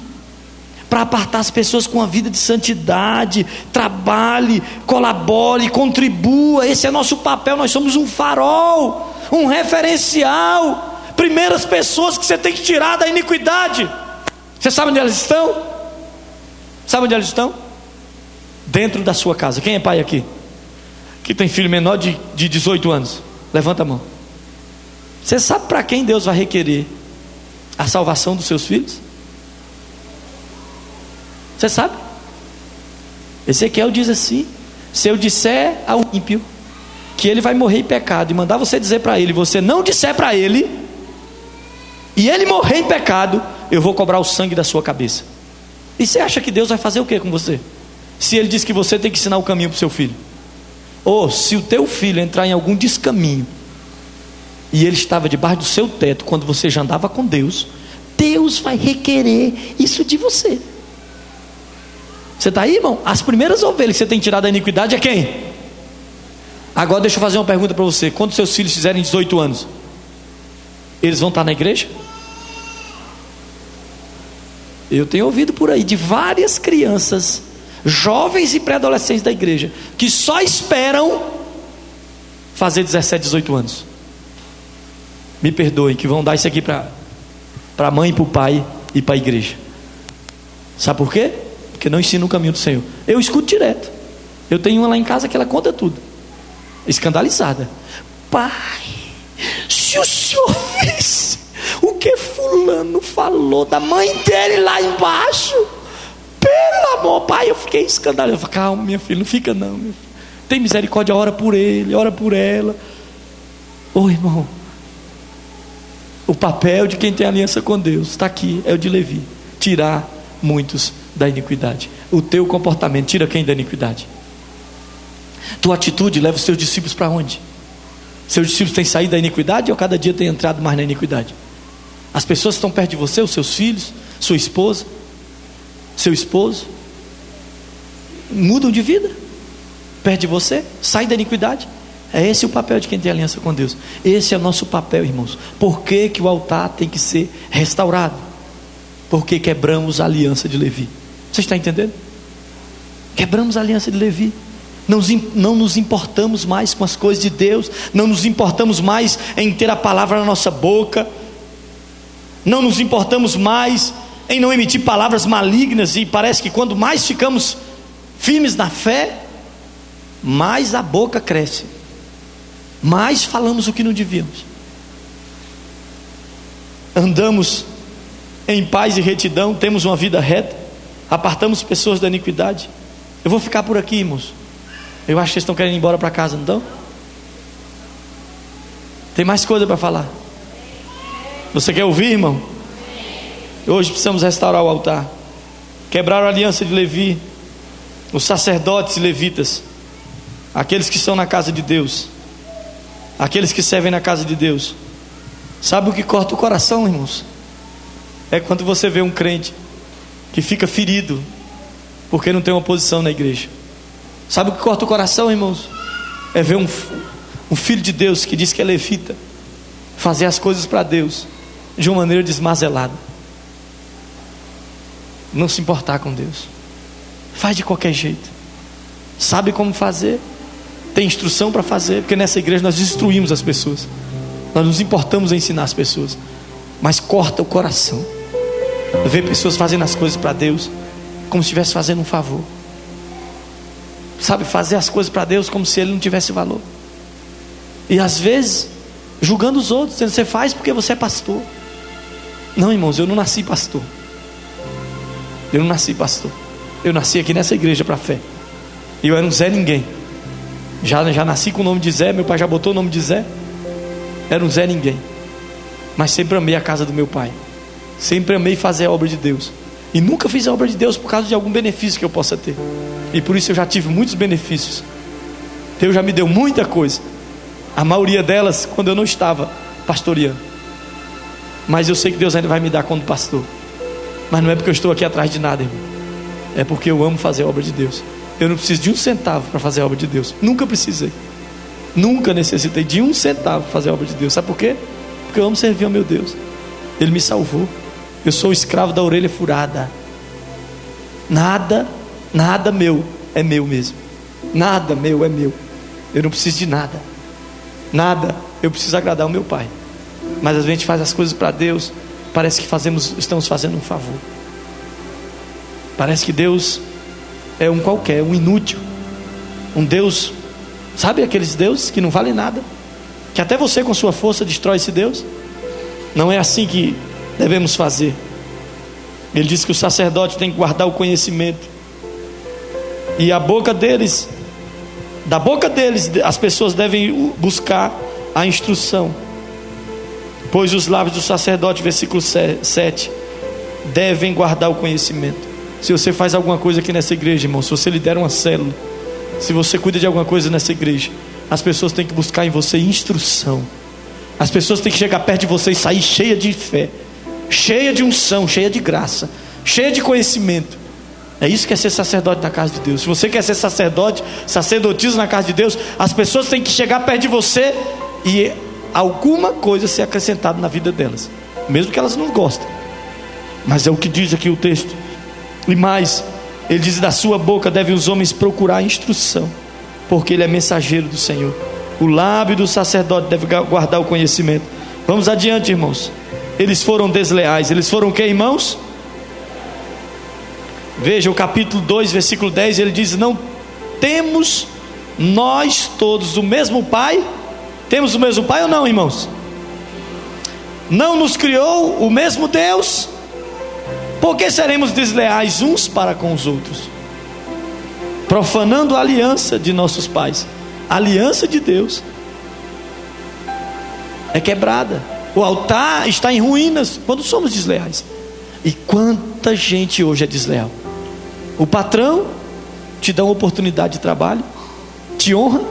para apartar as pessoas com a vida de santidade, trabalhe, colabore, contribua. Esse é nosso papel. Nós somos um farol, um referencial. Primeiras pessoas que você tem que tirar da iniquidade. Você sabe onde elas estão? Sabe onde eles estão? Dentro da sua casa. Quem é pai aqui? Que tem filho menor de, de 18 anos? Levanta a mão. Você sabe para quem Deus vai requerer a salvação dos seus filhos? Você sabe? Ezequiel diz assim: se eu disser ao ímpio que ele vai morrer em pecado e mandar você dizer para ele, você não disser para ele, e ele morrer em pecado, eu vou cobrar o sangue da sua cabeça. E você acha que Deus vai fazer o que com você? Se ele diz que você tem que ensinar o caminho para o seu filho. Ou se o teu filho entrar em algum descaminho, e ele estava debaixo do seu teto quando você já andava com Deus, Deus vai requerer isso de você. Você está aí, irmão? As primeiras ovelhas que você tem tirado da iniquidade é quem? Agora deixa eu fazer uma pergunta para você: quando seus filhos fizerem 18 anos, eles vão estar na igreja? Eu tenho ouvido por aí de várias crianças, jovens e pré-adolescentes da igreja, que só esperam fazer 17, 18 anos. Me perdoem, que vão dar isso aqui para a mãe, para o pai e para a igreja. Sabe por quê? Porque não ensina o caminho do Senhor. Eu escuto direto. Eu tenho uma lá em casa que ela conta tudo. Escandalizada. Pai, se o senhor visse o que fulano falou da mãe dele lá embaixo. Pelo amor, pai, eu fiquei escandalizado. Eu falei, calma, minha filha, não fica não. Tem misericórdia, ora por ele, ora por ela. Ô irmão, o papel de quem tem aliança com Deus está aqui, é o de Levi. Tirar muitos da iniquidade. O teu comportamento tira quem da iniquidade? Tua atitude leva os seus discípulos para onde? Seus discípulos têm saído da iniquidade ou cada dia têm entrado mais na iniquidade? As pessoas que estão perto de você, os seus filhos, sua esposa, seu esposo, mudam de vida, perto de você, sai da iniquidade. É esse o papel de quem tem aliança com Deus. Esse é o nosso papel, irmãos. Por que, que o altar tem que ser restaurado? Porque quebramos a aliança de Levi. Você está entendendo? Quebramos a aliança de Levi. Não, não nos importamos mais com as coisas de Deus, não nos importamos mais em ter a palavra na nossa boca, não nos importamos mais em não emitir palavras malignas, e parece que quando mais ficamos firmes na fé, mais a boca cresce, mais falamos o que não devíamos. Andamos em paz e retidão, temos uma vida reta, apartamos pessoas da iniquidade. Eu vou ficar por aqui, irmãos. Eu acho que vocês estão querendo ir embora para casa, não estão? Tem mais coisa para falar. Você quer ouvir, irmão? Hoje precisamos restaurar o altar. Quebrar a aliança de Levi, os sacerdotes e levitas, aqueles que estão na casa de Deus, aqueles que servem na casa de Deus. Sabe o que corta o coração, irmãos? É quando você vê um crente que fica ferido porque não tem uma posição na igreja. Sabe o que corta o coração, irmãos? É ver um, um filho de Deus que diz que é levita fazer as coisas para Deus de uma maneira desmazelada. Não se importar com Deus. Faz de qualquer jeito. Sabe como fazer? Tem instrução para fazer, porque nessa igreja nós instruímos as pessoas. Nós nos importamos em ensinar as pessoas. Mas corta o coração. Ver pessoas fazendo as coisas para Deus como se estivesse fazendo um favor. Sabe, fazer as coisas para Deus como se Ele não tivesse valor. E às vezes, julgando os outros, dizendo: você faz porque você é pastor. Não, irmãos, eu não nasci pastor. Eu não nasci pastor. Eu nasci aqui nessa igreja para fé. Eu era um Zé Ninguém. Já, já nasci com o nome de Zé, meu pai já botou o nome de Zé. Era um Zé Ninguém. Mas sempre amei a casa do meu pai. Sempre amei fazer a obra de Deus. E nunca fiz a obra de Deus por causa de algum benefício que eu possa ter. E por isso eu já tive muitos benefícios. Deus já me deu muita coisa. A maioria delas quando eu não estava pastoreando. Mas eu sei que Deus ainda vai me dar quando pastor. Mas não é porque eu estou aqui atrás de nada, irmão. É porque eu amo fazer a obra de Deus. Eu não preciso de um centavo para fazer a obra de Deus. Nunca precisei. Nunca necessitei de um centavo para fazer a obra de Deus. Sabe por quê? Porque eu amo servir ao meu Deus. Ele me salvou. Eu sou escravo da orelha furada. Nada, nada meu é meu mesmo. Nada meu é meu. Eu não preciso de nada. Nada. Eu preciso agradar o meu Pai. Mas a gente faz as coisas para Deus, parece que fazemos, estamos fazendo um favor. Parece que Deus é um qualquer, um inútil. Um Deus, sabe aqueles deuses que não valem nada? Que até você com sua força destrói esse Deus? Não é assim que devemos fazer. Ele diz que o sacerdote tem que guardar o conhecimento. E a boca deles, da boca deles, as pessoas devem buscar a instrução. Pois os lábios do sacerdote, versículo 7, devem guardar o conhecimento. Se você faz alguma coisa aqui nessa igreja, irmão, se você lidera uma célula, se você cuida de alguma coisa nessa igreja, as pessoas têm que buscar em você instrução. As pessoas têm que chegar perto de você e sair cheia de fé, cheia de unção, cheia de graça, cheia de conhecimento. É isso que é ser sacerdote na casa de Deus. Se você quer ser sacerdote, sacerdotisa na casa de Deus, as pessoas têm que chegar perto de você e alguma coisa ser acrescentada na vida delas, mesmo que elas não gostem. Mas é o que diz aqui o texto. E mais, ele diz: da sua boca devem os homens procurar instrução, porque ele é mensageiro do Senhor. O lábio do sacerdote deve guardar o conhecimento. Vamos adiante, irmãos. Eles foram desleais. Eles foram que, irmãos? Veja o capítulo 2, versículo 10, ele diz: Não temos nós todos o mesmo Pai? Temos o mesmo Pai ou não, irmãos? Não nos criou o mesmo Deus? Por que seremos desleais uns para com os outros? Profanando a aliança de nossos pais. A aliança de Deus é quebrada. O altar está em ruínas quando somos desleais. E quanta gente hoje é desleal. O patrão te dá uma oportunidade de trabalho, te honra,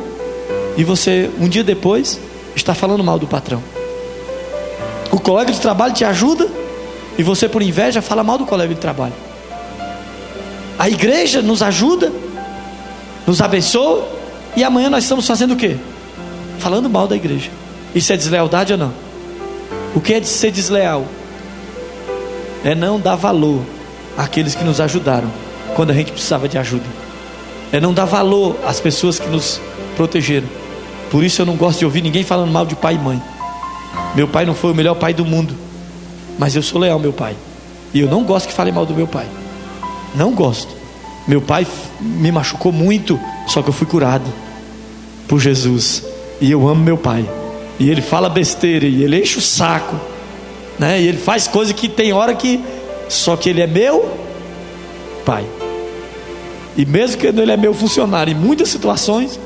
e você, um dia depois, está falando mal do patrão. O colega de trabalho te ajuda, e você, por inveja, fala mal do colega de trabalho. A igreja nos ajuda, nos abençoa, e amanhã nós estamos fazendo o quê? Falando mal da igreja. Isso é deslealdade ou não? O que é de ser desleal? É não dar valor àqueles que nos ajudaram quando a gente precisava de ajuda. É não dar valor às pessoas que nos protegeram. Por isso eu não gosto de ouvir ninguém falando mal de pai e mãe. Meu pai não foi o melhor pai do mundo. Mas eu sou leal meu pai. E eu não gosto que fale mal do meu pai. Não gosto. Meu pai me machucou muito, só que eu fui curado por Jesus. E eu amo meu pai. E ele fala besteira, e ele enche o saco. Né? E ele faz coisa que tem hora que. Só que ele é meu pai. E mesmo que ele é meu funcionário, em muitas situações,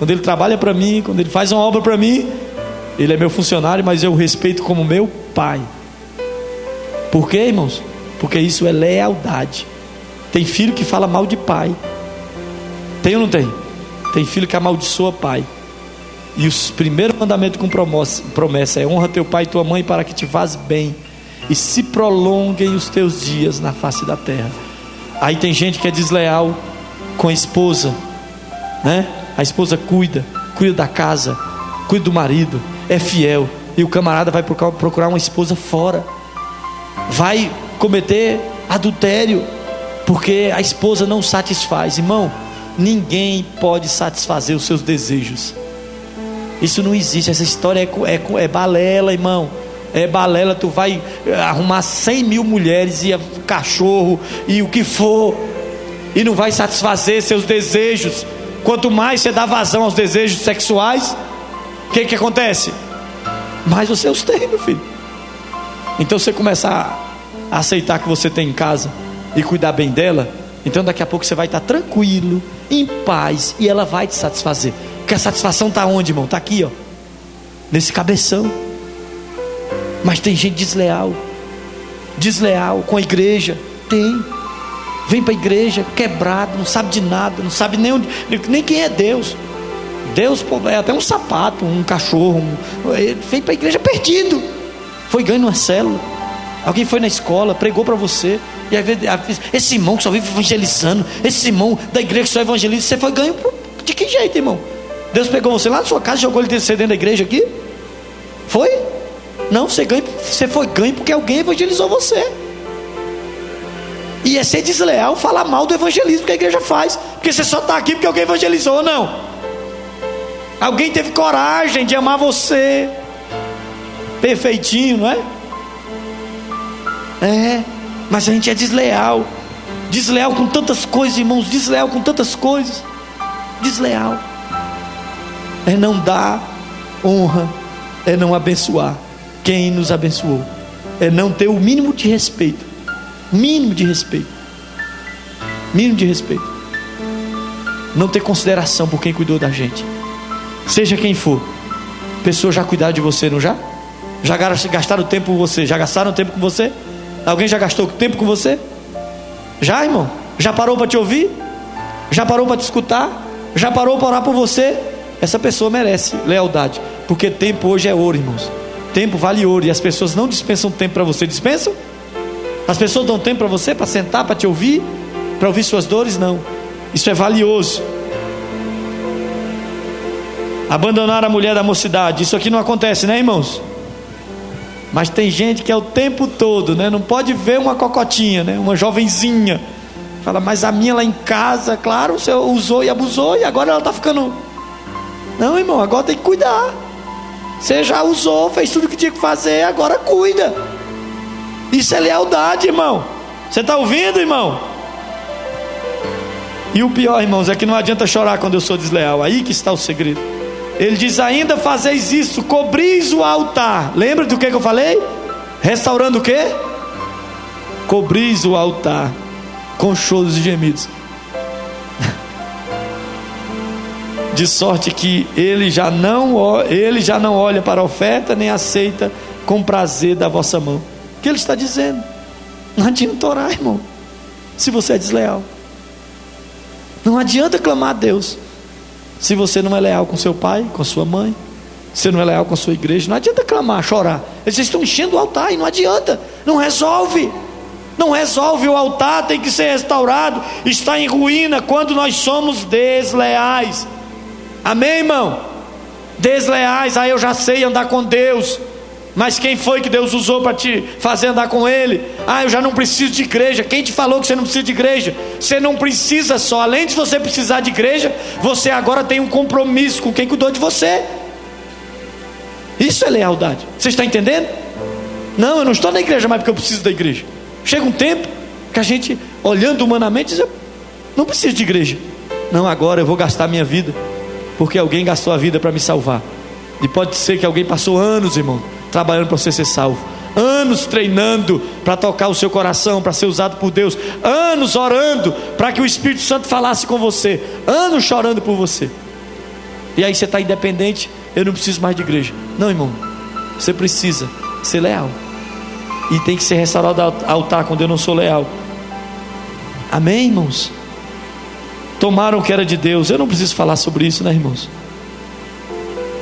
quando ele trabalha para mim, quando ele faz uma obra para mim, ele é meu funcionário, mas eu o respeito como meu pai. Por quê, irmãos? Porque isso é lealdade. Tem filho que fala mal de pai. Tem ou não tem? Tem filho que amaldiçoa pai. E o primeiro mandamento com promessa é: honra teu pai e tua mãe para que te vás bem e se prolonguem os teus dias na face da terra. Aí tem gente que é desleal com a esposa, né? A esposa cuida, cuida da casa, cuida do marido, é fiel. E o camarada vai procurar uma esposa fora vai cometer adultério, porque a esposa não satisfaz. Irmão, ninguém pode satisfazer os seus desejos. Isso não existe, essa história é, é, é balela, irmão. É balela, tu vai eh, arrumar cem mil mulheres e cachorro e o que for, e não vai satisfazer seus desejos. Quanto mais você dá vazão aos desejos sexuais, o que, que acontece? Mais você os tem, meu filho. Então você começar a aceitar que você tem em casa e cuidar bem dela, então daqui a pouco você vai estar tranquilo, em paz, e ela vai te satisfazer. Porque a satisfação está onde, irmão? Está aqui, ó. Nesse cabeção. Mas tem gente desleal. Desleal com a igreja. Tem. Vem para a igreja quebrado, não sabe de nada, não sabe nem, onde, nem quem é Deus. Deus é até um sapato, um cachorro. Um, vem para a igreja perdido foi ganho numa célula, alguém foi na escola, pregou para você, e aí esse irmão que só vive evangelizando, esse irmão da igreja que só evangeliza, você foi ganho de que jeito, irmão? Deus pegou você lá na sua casa jogou ele dentro da igreja aqui? Foi? Não, você, ganha, você foi ganho porque alguém evangelizou você. E é ser desleal falar mal do evangelismo que a igreja faz, porque você só está aqui porque alguém evangelizou, ou não? Alguém teve coragem de amar você, perfeitinho, não é? É, mas a gente é desleal. Desleal com tantas coisas, irmãos, desleal com tantas coisas. Desleal. É não dar honra, é não abençoar quem nos abençoou. É não ter o mínimo de respeito. Mínimo de respeito. Mínimo de respeito. Não ter consideração por quem cuidou da gente. Seja quem for. Pessoa já cuidar de você, não já? Já gastaram tempo com você? Já gastaram tempo com você? Alguém já gastou tempo com você? Já, irmão? Já parou para te ouvir? Já parou para te escutar? Já parou para orar por você? Essa pessoa merece lealdade, porque tempo hoje é ouro, irmãos. Tempo vale ouro e as pessoas não dispensam tempo para você. Dispensam? As pessoas dão tempo para você para sentar, para te ouvir, para ouvir suas dores? Não. Isso é valioso. Abandonar a mulher da mocidade. Isso aqui não acontece, né, irmãos? Mas tem gente que é o tempo todo, né? Não pode ver uma cocotinha, né? Uma jovenzinha. Fala, mas a minha lá em casa, claro, você usou e abusou e agora ela está ficando. Não, irmão, agora tem que cuidar. Você já usou, fez tudo o que tinha que fazer, agora cuida. Isso é lealdade, irmão. Você está ouvindo, irmão? E o pior, irmãos, é que não adianta chorar quando eu sou desleal. Aí que está o segredo. Ele diz: ainda fazeis isso, cobris o altar. Lembra do que, eu falei? Restaurando o que? Cobris o altar com choros e gemidos. De sorte que ele já não ele já não olha para a oferta nem aceita com prazer da vossa mão. Que ele está dizendo? Não adianta orar, irmão, se você é desleal. Não adianta clamar a Deus se você não é leal com seu pai, com sua mãe, se não é leal com a sua igreja, não adianta clamar, chorar. Eles estão enchendo o altar e não adianta, não resolve. Não resolve, o altar tem que ser restaurado, está em ruína quando nós somos desleais. Amém, irmão? Desleais, aí eu já sei andar com Deus. Mas quem foi que Deus usou para te fazer andar com Ele? Ah, eu já não preciso de igreja. Quem te falou que você não precisa de igreja? Você não precisa só. Além de você precisar de igreja, você agora tem um compromisso com quem cuidou de você. Isso é lealdade. Você está entendendo? Não, eu não estou na igreja mais porque eu preciso da igreja. Chega um tempo que a gente, olhando humanamente, diz: não preciso de igreja. Não, agora eu vou gastar minha vida, porque alguém gastou a vida para me salvar. E pode ser que alguém passou anos, irmão, trabalhando para você ser salvo, anos treinando para tocar o seu coração, para ser usado por Deus, anos orando para que o Espírito Santo falasse com você, anos chorando por você. E aí você está independente, eu não preciso mais de igreja. Não, irmão, você precisa ser leal. E tem que ser restaurado altar quando eu não sou leal. Amém, irmãos? Tomaram o que era de Deus. Eu não preciso falar sobre isso, né, irmãos?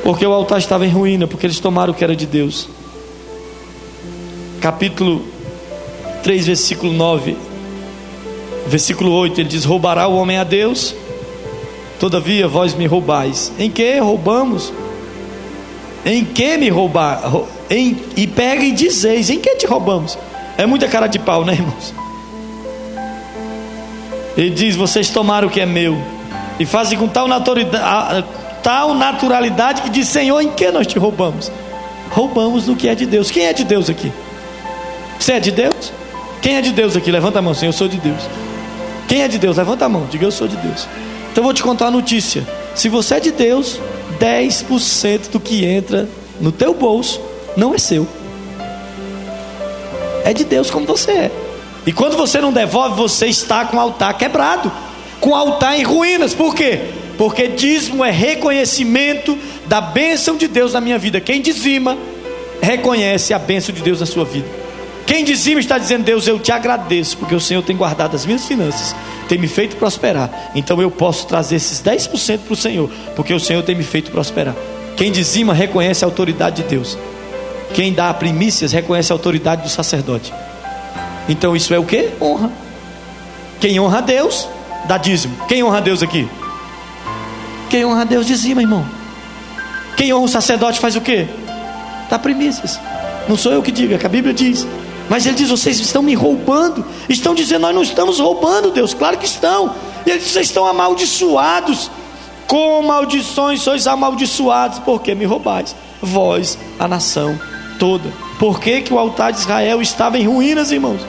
Porque o altar estava em ruína, porque eles tomaram o que era de Deus. Capítulo 3, versículo 9. Versículo 8, ele diz: Roubará o homem a Deus, todavia vós me roubais. Em que roubamos? Em que me roubar? Em, e pega e dizeis: Em que te roubamos? É muita cara de pau, né, irmãos? Ele diz: Vocês tomaram o que é meu, e fazem com tal tal naturalidade que diz: Senhor, em que nós te roubamos? Roubamos do que é de Deus. Quem é de Deus aqui? Você é de Deus? Quem é de Deus aqui? Levanta a mão, Senhor, eu sou de Deus. Quem é de Deus? Levanta a mão, diga eu sou de Deus. Então eu vou te contar uma notícia. Se você é de Deus, 10% do que entra no teu bolso não é seu. É de Deus como você é. E quando você não devolve, você está com o altar quebrado, com o altar em ruínas. Por quê? Porque dízimo é reconhecimento da bênção de Deus na minha vida. Quem dizima, reconhece a bênção de Deus na sua vida. Quem dizima está dizendo, Deus, eu te agradeço, porque o Senhor tem guardado as minhas finanças, tem me feito prosperar. Então eu posso trazer esses 10% para o Senhor, porque o Senhor tem me feito prosperar. Quem dizima reconhece a autoridade de Deus. Quem dá primícias reconhece a autoridade do sacerdote. Então isso é o que? Honra. Quem honra a Deus, dá dízimo. Quem honra a Deus aqui? Quem honra a Deus dizima, irmão. Quem honra o sacerdote faz o quê? Dá primícias. Não sou eu que digo, é que a Bíblia diz. Mas ele diz: vocês estão me roubando. Estão dizendo: nós não estamos roubando, Deus. Claro que estão. E ele diz: vocês estão amaldiçoados. Com maldições sois amaldiçoados, porque me roubais. Vós, a nação toda. Por que, que o altar de Israel estava em ruínas, irmãos?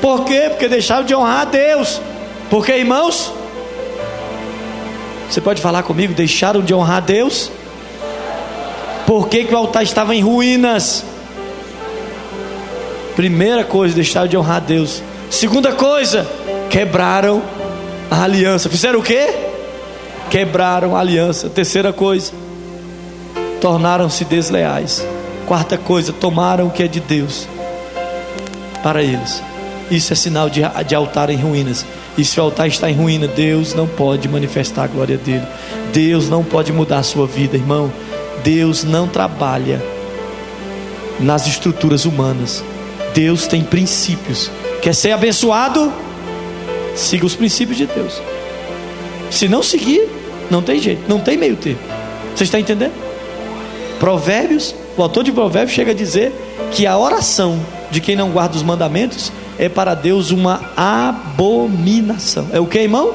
Por quê? Porque deixaram de honrar a Deus. Porque, irmãos, você pode falar comigo? Deixaram de honrar Deus? Por que, que o altar estava em ruínas? Primeira coisa, deixaram de honrar Deus. Segunda coisa, quebraram a aliança. Fizeram o quê? Quebraram a aliança. Terceira coisa, tornaram-se desleais. Quarta coisa, tomaram o que é de Deus para eles. Isso é sinal de, de altar em ruínas. E se o altar está em ruína, Deus não pode manifestar a glória dele. Deus não pode mudar a sua vida, irmão. Deus não trabalha nas estruturas humanas. Deus tem princípios. Quer ser abençoado? Siga os princípios de Deus. Se não seguir, não tem jeito, não tem meio termo. Você está entendendo? Provérbios, o autor de Provérbios chega a dizer que a oração de quem não guarda os mandamentos é para Deus uma abominação. É o que, irmão?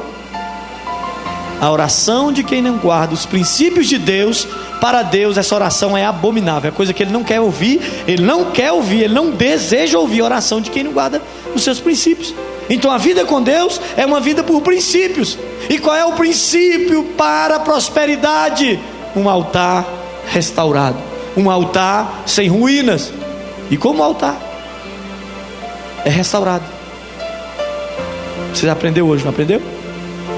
A oração de quem não guarda os princípios de Deus, para Deus essa oração é abominável, é coisa que ele não quer ouvir, ele não quer ouvir, ele não deseja ouvir a oração de quem não guarda os seus princípios. Então a vida com Deus é uma vida por princípios. E qual é o princípio para a prosperidade? Um altar restaurado, um altar sem ruínas. E como altar? É restaurado. Você aprendeu hoje, não aprendeu?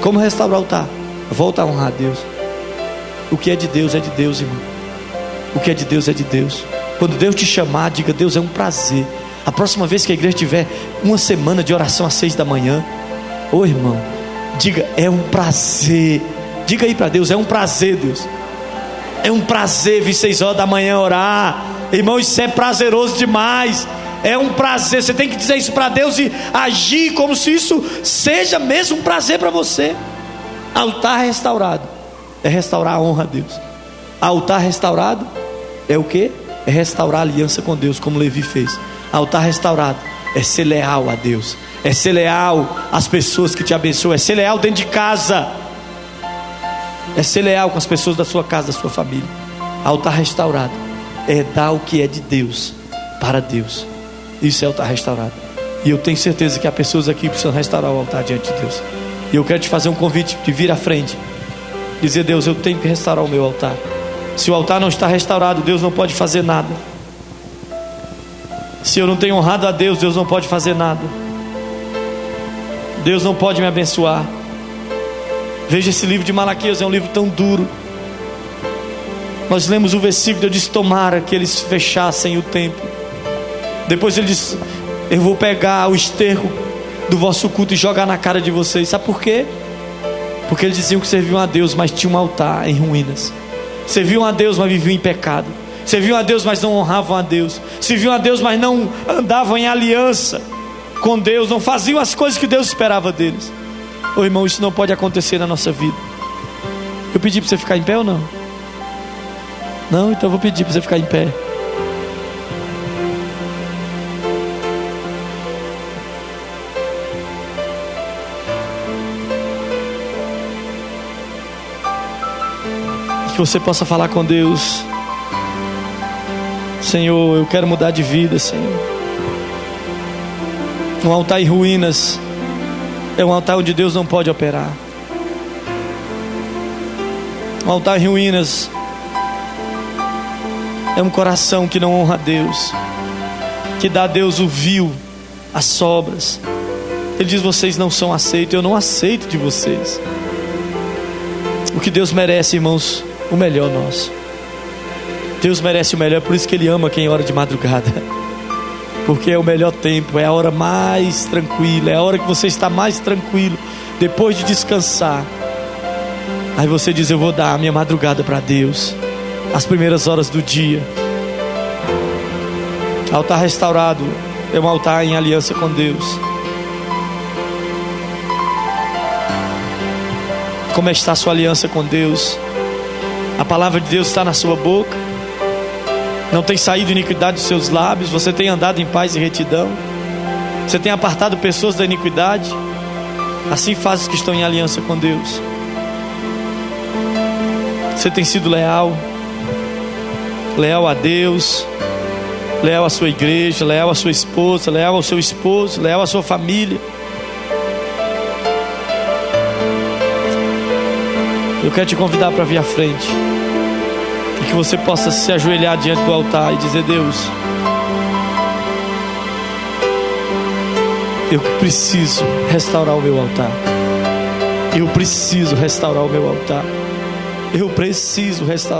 Como restaurar o altar? Volta a honrar a Deus. O que é de Deus é de Deus, irmão. O que é de Deus é de Deus. Quando Deus te chamar, diga: Deus é um prazer. A próxima vez que a igreja tiver uma semana de oração às seis da manhã, ô oh, irmão, diga: é um prazer. Diga aí para Deus: é um prazer, Deus. É um prazer vir seis horas da manhã orar. Irmão, isso é prazeroso demais. É um prazer. Você tem que dizer isso para Deus e agir como se isso seja mesmo um prazer para você. Altar restaurado é restaurar a honra a Deus. Altar restaurado é o que? É restaurar a aliança com Deus, como Levi fez. Altar restaurado é ser leal a Deus, é ser leal às pessoas que te abençoam, é ser leal dentro de casa, é ser leal com as pessoas da sua casa, da sua família. Altar restaurado é dar o que é de Deus para Deus. Isso é altar restaurado. E eu tenho certeza que há pessoas aqui que precisam restaurar o altar diante de Deus. E eu quero te fazer um convite de vir à frente. Dizer, Deus, eu tenho que restaurar o meu altar. Se o altar não está restaurado, Deus não pode fazer nada. Se eu não tenho honrado a Deus, Deus não pode fazer nada. Deus não pode me abençoar. Veja esse livro de Malaquias, é um livro tão duro. Nós lemos o versículo, eu disse: Tomara que eles fechassem o templo depois ele disse: Eu vou pegar o esterco do vosso culto e jogar na cara de vocês. Sabe por quê? Porque eles diziam que serviam a Deus, mas tinham um altar em ruínas. Serviam a Deus, mas viviam em pecado. Serviam a Deus, mas não honravam a Deus. Serviam a Deus, mas não andavam em aliança com Deus. Não faziam as coisas que Deus esperava deles. Ô oh, irmão, isso não pode acontecer na nossa vida. Eu pedi para você ficar em pé ou não? Não, então eu vou pedir para você ficar em pé. Que você possa falar com Deus. Senhor, eu quero mudar de vida, Senhor. Um altar em ruínas é um altar onde Deus não pode operar. Um altar em ruínas é um coração que não honra a Deus, que dá a Deus o vil, as sobras. Ele diz: vocês não são aceitos, eu não aceito de vocês. O que Deus merece, irmãos, o melhor nosso. Deus merece o melhor, por isso que Ele ama quem ora de madrugada. Porque é o melhor tempo, é a hora mais tranquila, é a hora que você está mais tranquilo, depois de descansar. Aí você diz: Eu vou dar a minha madrugada para Deus, as primeiras horas do dia. Altar restaurado é um altar em aliança com Deus. Como está a sua aliança com Deus? Palavra de Deus está na sua boca. Não tem saído iniquidade dos seus lábios. Você tem andado em paz e retidão. Você tem apartado pessoas da iniquidade. Assim faz os que estão em aliança com Deus. Você tem sido leal. Leal a Deus. Leal à sua igreja. Leal à sua esposa. Leal ao seu esposo. Leal à sua família. Eu quero te convidar para vir à frente. Que você possa se ajoelhar diante do altar e dizer: Deus, eu preciso restaurar o meu altar. Eu preciso restaurar o meu altar. Eu preciso restaurar.